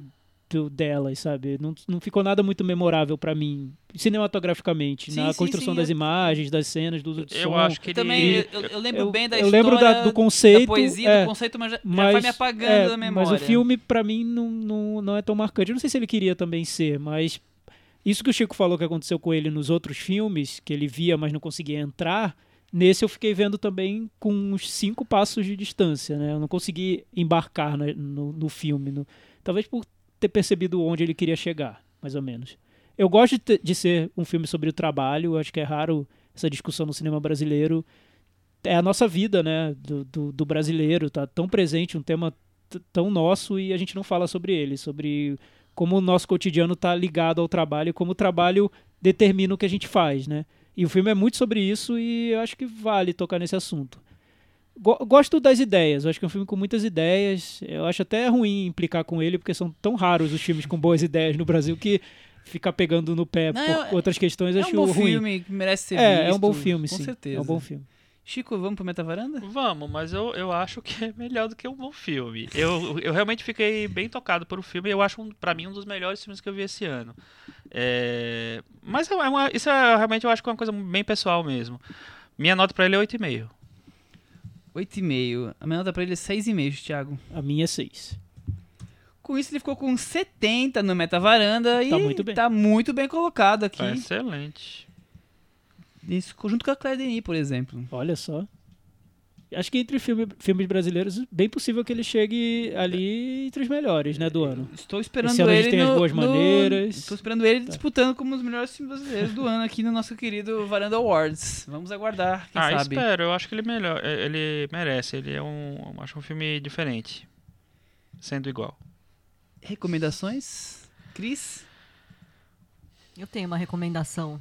do- delas, sabe? Não, não ficou nada muito memorável para mim, cinematograficamente, Sim, na sim, construção sim, das eu- imagens, das cenas, do de Eu som. acho que ele... também, eu, eu lembro eu, bem da eu história, lembro da- do conceito, da poesia, é, do conceito, mas mas, vai me apagando é, da memória. Mas o filme, pra mim, não, não, não é tão marcante. Eu não sei se ele queria também ser, mas isso que o Chico falou que aconteceu com ele nos outros filmes, que ele via, mas não conseguia entrar, nesse eu fiquei vendo também com uns cinco passos de distância, né? Eu não consegui embarcar na- no, no filme. no- talvez por ter percebido onde ele queria chegar, mais ou menos. Eu gosto de, ter- de ser um filme sobre o trabalho, acho que é raro essa discussão no cinema brasileiro. É a nossa vida, né, do, do, do brasileiro, tá tão presente, um tema tão nosso e a gente não fala sobre ele, sobre como o nosso cotidiano está ligado ao trabalho e como o trabalho determina o que a gente faz, né? E o filme é muito sobre isso e eu acho que vale tocar nesse assunto. Go- Gosto das ideias, eu acho que é um filme com muitas ideias. Eu acho até ruim implicar com ele, porque são tão raros os filmes com boas ideias no Brasil que ficar pegando no pé Não, por é- outras questões É acho um bom ruim. filme que merece ser é, visto. é um bom filme, com sim. certeza. É um bom filme. Chico, vamos pro Metavaranda? Vamos, mas eu, eu acho que é melhor do que um bom filme. Eu, eu realmente fiquei bem tocado pelo filme. Eu acho, um, pra mim, um dos melhores filmes que eu vi esse ano. É, mas é uma- isso é, realmente eu acho que é uma coisa bem pessoal mesmo. Minha nota pra ele é 8,5. 8,5. A minha nota pra ele é 6,5, Thiago. A minha é 6. Com isso, ele ficou com 70 no Meta Varanda e Tá muito bem. tá muito bem colocado aqui. Tá excelente. Isso, junto com a Claire Denis, por exemplo. Olha só. Acho que entre filme, filmes brasileiros, bem possível que ele chegue ali entre os melhores, né, do ano. Estou esperando Esse ano a ele gente tem no, As Boas no- Maneiras. Estou esperando ele Tá. disputando como um dos melhores filmes brasileiros do ano aqui no nosso querido Varanda Awards. Vamos aguardar, quem ah, sabe. espero. Eu acho que ele melhor. é, Ele merece. Ele é um. Acho um filme diferente. Sendo igual. Recomendações? Cris? Eu tenho uma recomendação.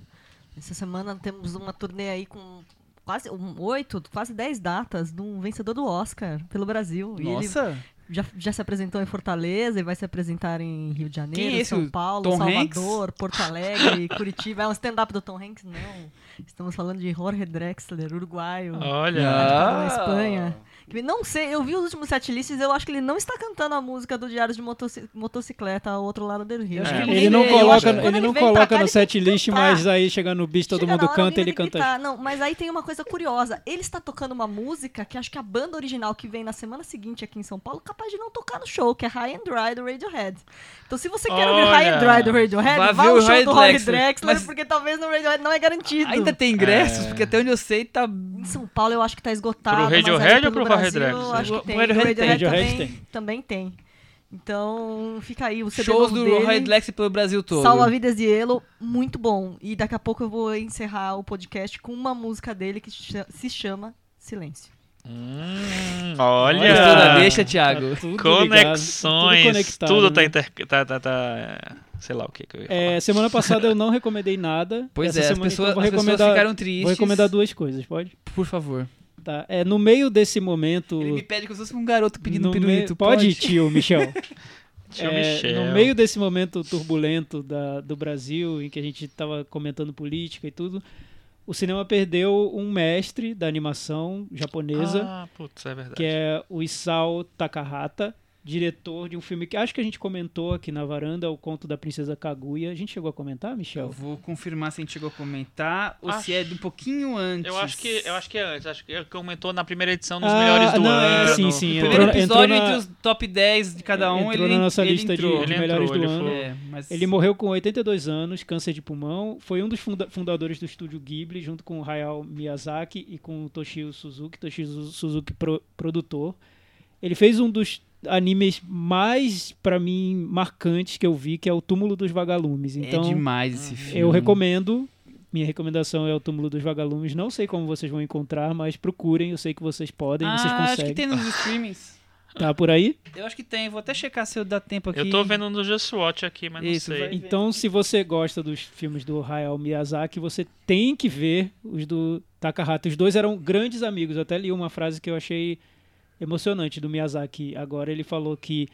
Essa semana temos uma turnê aí com quase um, oito, quase dez datas de um vencedor do Oscar pelo Brasil. E ele Nossa, já, já se apresentou em Fortaleza e vai se apresentar em Rio de Janeiro, é? São Paulo, Tom Salvador, Porto Alegre, <laughs> Curitiba. É um stand-up do Tom Hanks? Não. Estamos falando de Jorge Drexler, uruguaio. Olha. Ah. na Espanha. Que Não sei, eu vi os últimos setlists eu acho que ele não está cantando a música do Diário de Motoci- Motocicleta ao outro lado do Rio. É. Ele nem não coloca, ele não ele pra coloca cá, no ele tem que set list, cantar. mas aí chega no bicho todo Chega mundo hora, canta e ele canta. gritar. Não, mas aí tem uma coisa curiosa. Ele está tocando uma música que acho que a banda original que vem na semana seguinte aqui em São Paulo capaz de não tocar no show, que é High and Dry do Radiohead. Então se você quer ouvir High and Olha. Dry do Radiohead, Vai vá ao o show do Rory Drexler. Drexler, Mas- porque talvez no Radiohead não é garantido. ainda tem ingressos, É. porque até onde eu sei tá... Em São Paulo eu acho que tá esgotado. Pro aí Radiohead ou pro Rory Brasil? Acho O que tem. Radiohead O tem. Radiohead também, tem. também tem. Então fica aí o CD Shows do Lex pelo Brasil todo. Salva Vidas de Elo, muito bom. E daqui a pouco eu vou encerrar o podcast com uma música dele que se chama Silêncio. Hum, <laughs> Olha. olha. Gostou da deixa, Thiago? Tá tudo ligado, Conexões. tudo conectado, Tudo tá, né? inter... tá, tá, tá- Sei lá o que, que eu ia falar. É, semana passada eu <laughs> não recomendei nada. Pois Essa é, as então, as pessoas ficaram tristes. Vou recomendar duas coisas, pode? Por favor. Tá. É, no meio desse momento. Ele me pede como se fosse um garoto pedindo no pirulito. me- Pode, tio Michel. <laughs> Tio É, Michel. No meio desse momento turbulento da- do Brasil, em que a gente estava comentando política e tudo, o cinema perdeu um mestre da animação japonesa, Ah, putz, é verdade. que é o Isao Takahata, diretor de um filme que acho que a gente comentou aqui na varanda, O Conto da Princesa Kaguya. A gente chegou a comentar, Eu Michel? vou confirmar se a gente chegou a comentar ou Acho- se é de um pouquinho antes. Eu acho que eu acho que é antes, acho que é que aumentou na primeira edição nos Ah, melhores do não, ano. sim, sim, O primeiro episódio entrou na- entre os top 10 de cada um, entrou ele, na nossa ele lista de- entrou. de Ele melhores entrou, do ele ano. foi- É, mas Ele morreu com 82 anos, câncer de pulmão. Foi um dos funda- fundadores do estúdio Ghibli, junto com o Hayao Miyazaki e com o Toshio Suzuki, Toshio Su- Suzuki pro- produtor. Ele fez um dos animes mais, pra mim, marcantes que eu vi, que é o Túmulo dos Vagalumes. Então, é demais esse filme. eu recomendo. Minha recomendação é o Túmulo dos Vagalumes. Não sei como vocês vão encontrar, mas procurem. Eu sei que vocês podem, Ah, vocês acho que conseguem. tem nos streamings. Tá por aí? Eu acho que tem, vou até checar se eu dá tempo aqui. Eu tô vendo no Just Watch aqui, mas Isso, não sei. Então, se você gosta dos filmes do Hayao Miyazaki, você tem que ver os do Takahata. Os dois eram grandes amigos. Eu até li uma frase que eu achei emocionante do Miyazaki. Agora ele falou que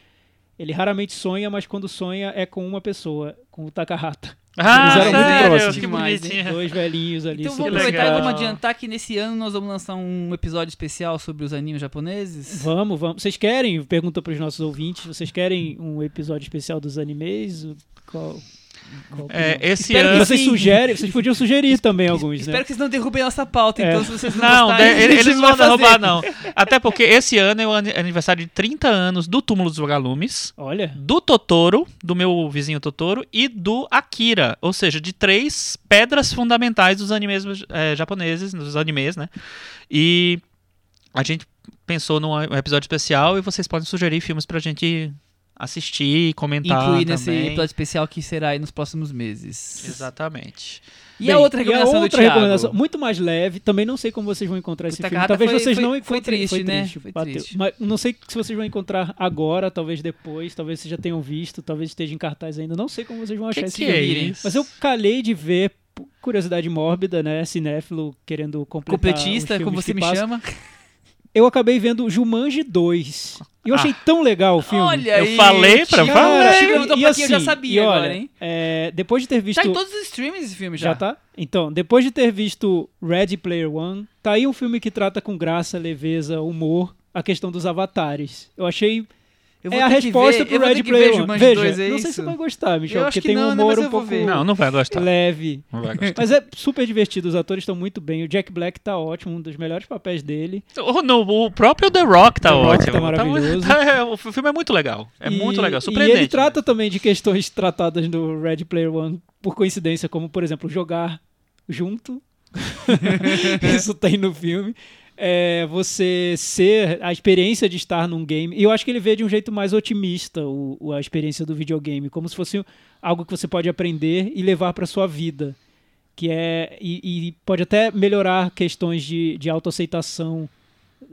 ele raramente sonha, mas quando sonha é com uma pessoa, com o Takahata. Ah, Eles eram muito sério? próximos. Que Demais. Dois velhinhos ali. Então vamos aproveitar e legal. vamos adiantar que nesse ano nós vamos lançar um episódio especial sobre os animes japoneses. Vamos, vamos. Vocês querem? Pergunta para os nossos ouvintes. Vocês querem um episódio especial dos animes? Qual É, esse Espero que ano. Vocês sugerem, vocês podiam sugerir também alguns, Espero né? que vocês não derrubem nossa pauta, É. então se vocês não, Não, gostarem, de- eles não vão derrubar, não. Até porque esse ano é o ani- aniversário de 30 anos do Túmulo dos Vagalumes, Olha, do Totoro, do meu vizinho Totoro, e do Akira. Ou seja, de três pedras fundamentais dos animes eh, japoneses, dos animes, né? E a gente pensou num episódio especial e vocês podem sugerir filmes pra gente assistir e comentar Incluir nesse episódio especial que será aí nos próximos meses. Exatamente. E Bem, a outra recomendação a outra recomendação, muito mais leve, também não sei como vocês vão encontrar esse filme. Talvez foi- vocês foi- não foi encontrem. triste, né? Foi bateu. triste. Mas não sei se vocês vão encontrar agora, talvez depois, talvez vocês já tenham visto, talvez esteja em cartaz ainda. Não sei como vocês vão achar Que esse que filme. é? Mas eu calhei de ver, curiosidade mórbida, né? Cinéfilo querendo completar Completista, como você que me passam. chama. Eu acabei vendo Jumanji 2. E eu achei tão legal o filme. Olha Eu aí. falei pra. Você perguntou e pra quem eu já assim, sabia e olha, agora, hein? é, depois de ter visto... Tá em todos os streamings esse filme já. Já tá? Então, depois de ter visto Ready Player One, tá aí um filme que trata com graça, leveza, humor, a questão dos avatares. Eu achei Eu É a resposta ver, pro Red Player One. Veja, 2, é não sei se você vai gostar, Michel, Eu acho porque que tem um não, né, humor um pouco ver. Não, não vai gostar. leve. Não vai <laughs> gostar. Mas é super divertido, os atores estão muito bem. O Jack Black tá ótimo, um dos melhores papéis dele. O, no- o próprio The Rock tá The Rock ótimo. tá maravilhoso. tá- <laughs> é, o filme é muito legal. É E- muito legal. E Surpreendente. ele trata também de questões tratadas no Red Player One por coincidência, como, por exemplo, jogar junto. <laughs> Isso tem no filme. É, você ser a experiência de estar num game. E eu acho que ele vê de um jeito mais otimista o, o- a experiência do videogame, como se fosse algo que você pode aprender e levar para sua vida. Que é. E, e pode até melhorar questões de, de autoaceitação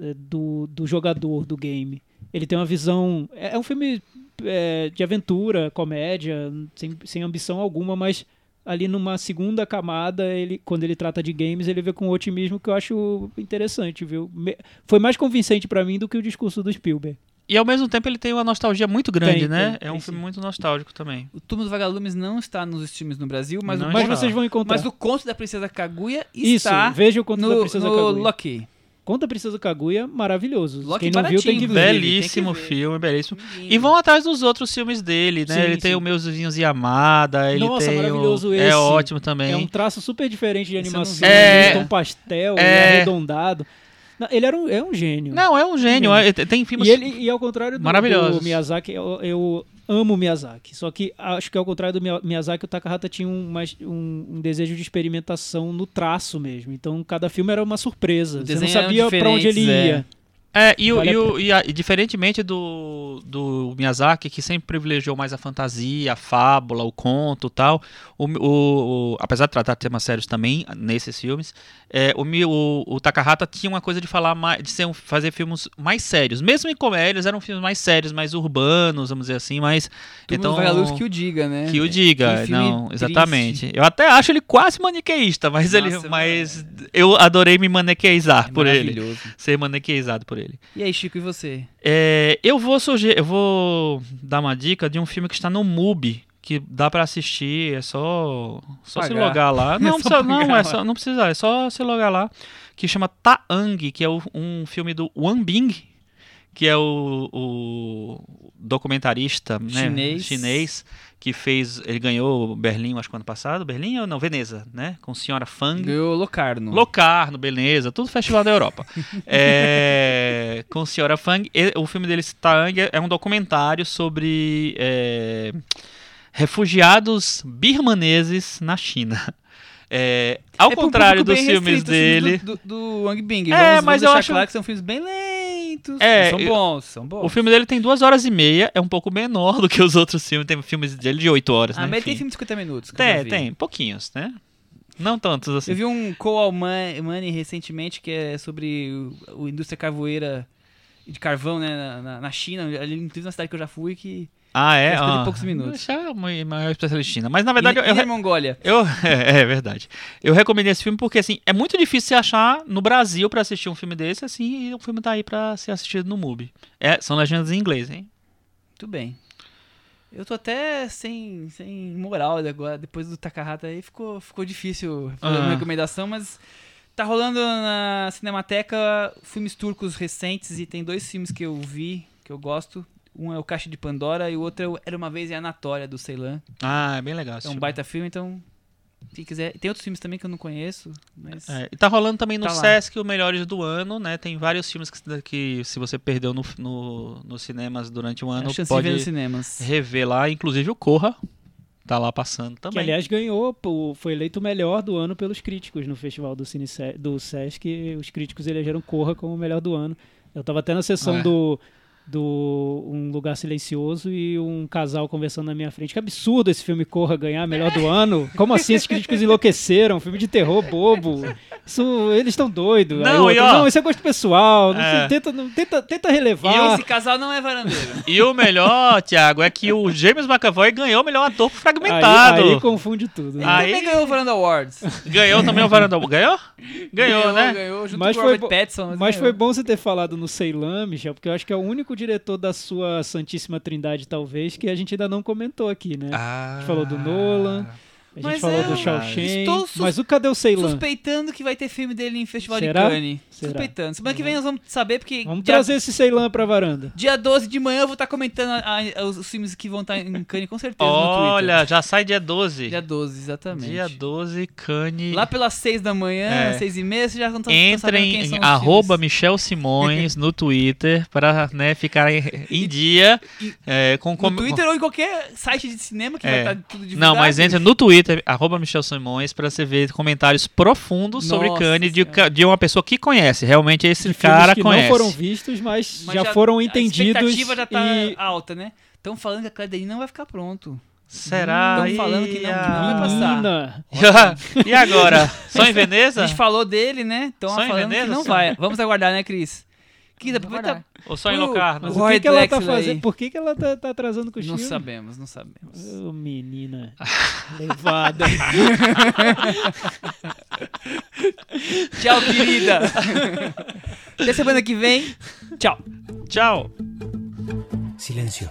eh, do, do jogador do game. Ele tem uma visão. É, é um filme é, de aventura, comédia, sem, sem ambição alguma, mas ali numa segunda camada, ele, quando ele trata de games, ele vê com um otimismo que eu acho interessante, viu? Me- foi mais convincente pra mim do que o discurso do Spielberg. E ao mesmo tempo ele tem uma nostalgia muito grande, Tem, né? tem, é um tem filme sim. muito nostálgico também. O Túmulo dos Vagalumes não está nos streams no Brasil, mas, Não o, está. Mas vocês vão encontrar. mas o Conto da Princesa Kaguya Isso, está veja o conto da no, Princesa no Kaguya. Loki. Conto da Princesa Kaguya, maravilhoso. Loki Quem não viu tem que baratinho, ver. Belíssimo tem que ver. filme, belíssimo. Lindo. E vão atrás dos outros filmes dele, né? Sim, ele tem sim. o Meus Vizinhos e Amada, ele Nossa, tem maravilhoso o... esse. É ótimo também. É um traço super diferente de animação, vi. É. é. tom pastel, É. arredondado. Não, ele era um, é um gênio. Não, é um gênio. Gênio. é- tem filmes... E, ele, e ao contrário do, do Miyazaki, eu, eu amo Miyazaki. Só que acho que ao contrário do Miya- Miyazaki, o Takahata tinha um, mais, um, um desejo de experimentação no traço mesmo. Então cada filme era uma surpresa. Você não sabia pra onde ele ia. É, e, o, Vale e, a o- e a- e diferentemente do, do Miyazaki, que sempre privilegiou mais a fantasia, a fábula, o conto e tal, o, o- o- apesar de tratar temas sérios também nesses filmes, é, o, o, o Takahata tinha uma coisa de falar mais, de ser um- fazer filmes mais sérios. Mesmo em comédias, eram filmes mais sérios, mais urbanos, vamos dizer assim. Túmulo então, dos Vagalumes que o diga, né? que o diga, Que não, triste. exatamente. Eu até acho ele quase maniqueísta, mas, ele, Nossa, mas eu adorei me maniqueizar É por ele. Ser maniqueizado por ele. E aí, Chico, e você? É, eu vou sugerir, eu vou dar uma dica de um filme que está no MUBI, que dá pra assistir, é só só se Pagar. logar lá. <laughs> É Não, só precisa, não, é só, não precisa, é só se logar lá, que chama Taang, que é o- um filme do Wang Bing, que é o, o documentarista né, Chinês. Que fez, ele ganhou Berlim, acho que ano passado, Berlim ou não, Veneza, né, com Senhora Fang. Ganhou Locarno. Locarno, beleza, tudo festival da Europa. <laughs> É, com Senhora Fang. O filme dele, Taang, é um documentário sobre é, refugiados birmaneses na China. <laughs> É, ao É contrário dos filmes dele, Do, do, do Wang Bing. É, vamos, vamos mas eu deixar acho- claro que são filmes bem lentos. É, são bons, são bons. o filme dele tem duas horas e meia, é um pouco menor do que os outros filmes. Tem filmes dele de oito horas, Ah, né? mas tem Enfim. filme de 50 minutos. que eu já Tem, tem, pouquinhos, né? Não tantos assim. Eu vi um Coal Money recentemente que é sobre o, o indústria carvoeira de carvão né, na, na- na China, ali inclusive na cidade que eu já fui, que Ah, é? Coisa de Ah, poucos minutos. É uma maior especialista China. Mas na verdade, e, eu, e eu, Mongólia. <laughs> Eu, é, é verdade. Eu recomendei esse filme porque, assim, é muito difícil você achar no Brasil pra assistir um filme desse, assim, e o filme tá aí pra ser assistido no MUBI. É, são legendas em inglês, hein? Muito bem. Eu tô até sem, sem moral agora, depois do Takahata aí ficou, ficou difícil fazer Ah. uma recomendação, mas tá rolando na Cinemateca filmes turcos recentes e tem dois filmes que eu vi, que eu gosto. Um é o Caixa de Pandora e o outro é o Era Uma Vez em Anatólia, do Ceylan. Ah, é bem legal É um filme. baita filme, então quem quiser... Tem outros filmes também que eu não conheço, mas... É, e tá rolando também no Tá lá. Sesc o Melhores do Ano, né? Tem vários filmes que, que se você perdeu no, no, nos cinemas durante o é ano, pode cinemas. rever lá. Inclusive o Corra tá lá passando Que, também. aliás, ganhou, foi eleito o melhor do ano pelos críticos no festival do, Cine, do Sesc. Os críticos elegeram Corra como o melhor do ano. Eu tava até na sessão Ah, é? do, do Um Lugar Silencioso e um casal conversando na minha frente. Que absurdo esse filme Corra ganhar melhor do ano. Como assim esses críticos enlouqueceram? Filme de terror bobo. Isso, eles estão doidos. Não, outro, e ó- não, isso é gosto pessoal. Não É. sei, tenta, não- tenta, tenta E relevar. esse casal não é varandeiro. E o melhor, Thiago, é que o James McAvoy ganhou o melhor ator por Aí, fragmentado. aí confunde tudo. né? Ele Aí- também ganhou o Varanda Awards. Ganhou também o Varanda. Ganhou? Ganhou, né? Ganhou junto Mas com o foi Robert Pattinson. Mas ganhou. foi bom você ter falado no Ceylan, Michel, porque eu acho que é o único diretor da sua Santíssima Trindade, talvez, que a gente ainda não comentou aqui, né? Ah. gente falou do Nolan. A gente Mas falou é, do Shao Shen, estou sus- mas o cadê o Ceylan? Suspeitando que vai ter filme dele em Festival Será? de Cannes. Será? Suspeitando. Semana que vem nós vamos saber, porque Vamos dia, trazer esse Ceylan pra varanda. dia 12 de manhã eu vou estar comentando a- a- os, filmes que vão estar em Cannes, com certeza, no Olha, já sai dia 12. Twitter. Dia 12, exatamente. Dia 12, Cane. Lá pelas 6 da manhã, É. 6 e meia, vocês já estão sabendo Entrem quem em são os arroba filmes. Michel Simões no Twitter para né, ficar em, em dia e- é, com No com- Twitter ou em qualquer site de cinema que É. vai estar tudo divulgado. Não, mas entre no Twitter, arroba Michel Simões, para você ver comentários profundos sobre Nossa Cane de, Senhora. de uma pessoa que conhece. Realmente esse De cara que conhece. não foram vistos, mas, Mas já, foram A entendidos. expectativa já tá e... alta, né? Estão falando que a Denis não vai ficar pronto. Será? Tão falando que não- que não vai passar. E agora? Só em Veneza? A gente falou dele, né? Estão Só em falando Veneza, que não só? vai. Vamos aguardar, né, Cris? Aguardar. Ou só em Locarno? mas O o que, que ela tá fazendo? Por que, que ela tá, tá atrasando com o Não sabemos, não sabemos. Ô, menina. <laughs> Levada. <laughs> Tchau, querida. Até semana que vem. Tchau. Tchau. Silencio.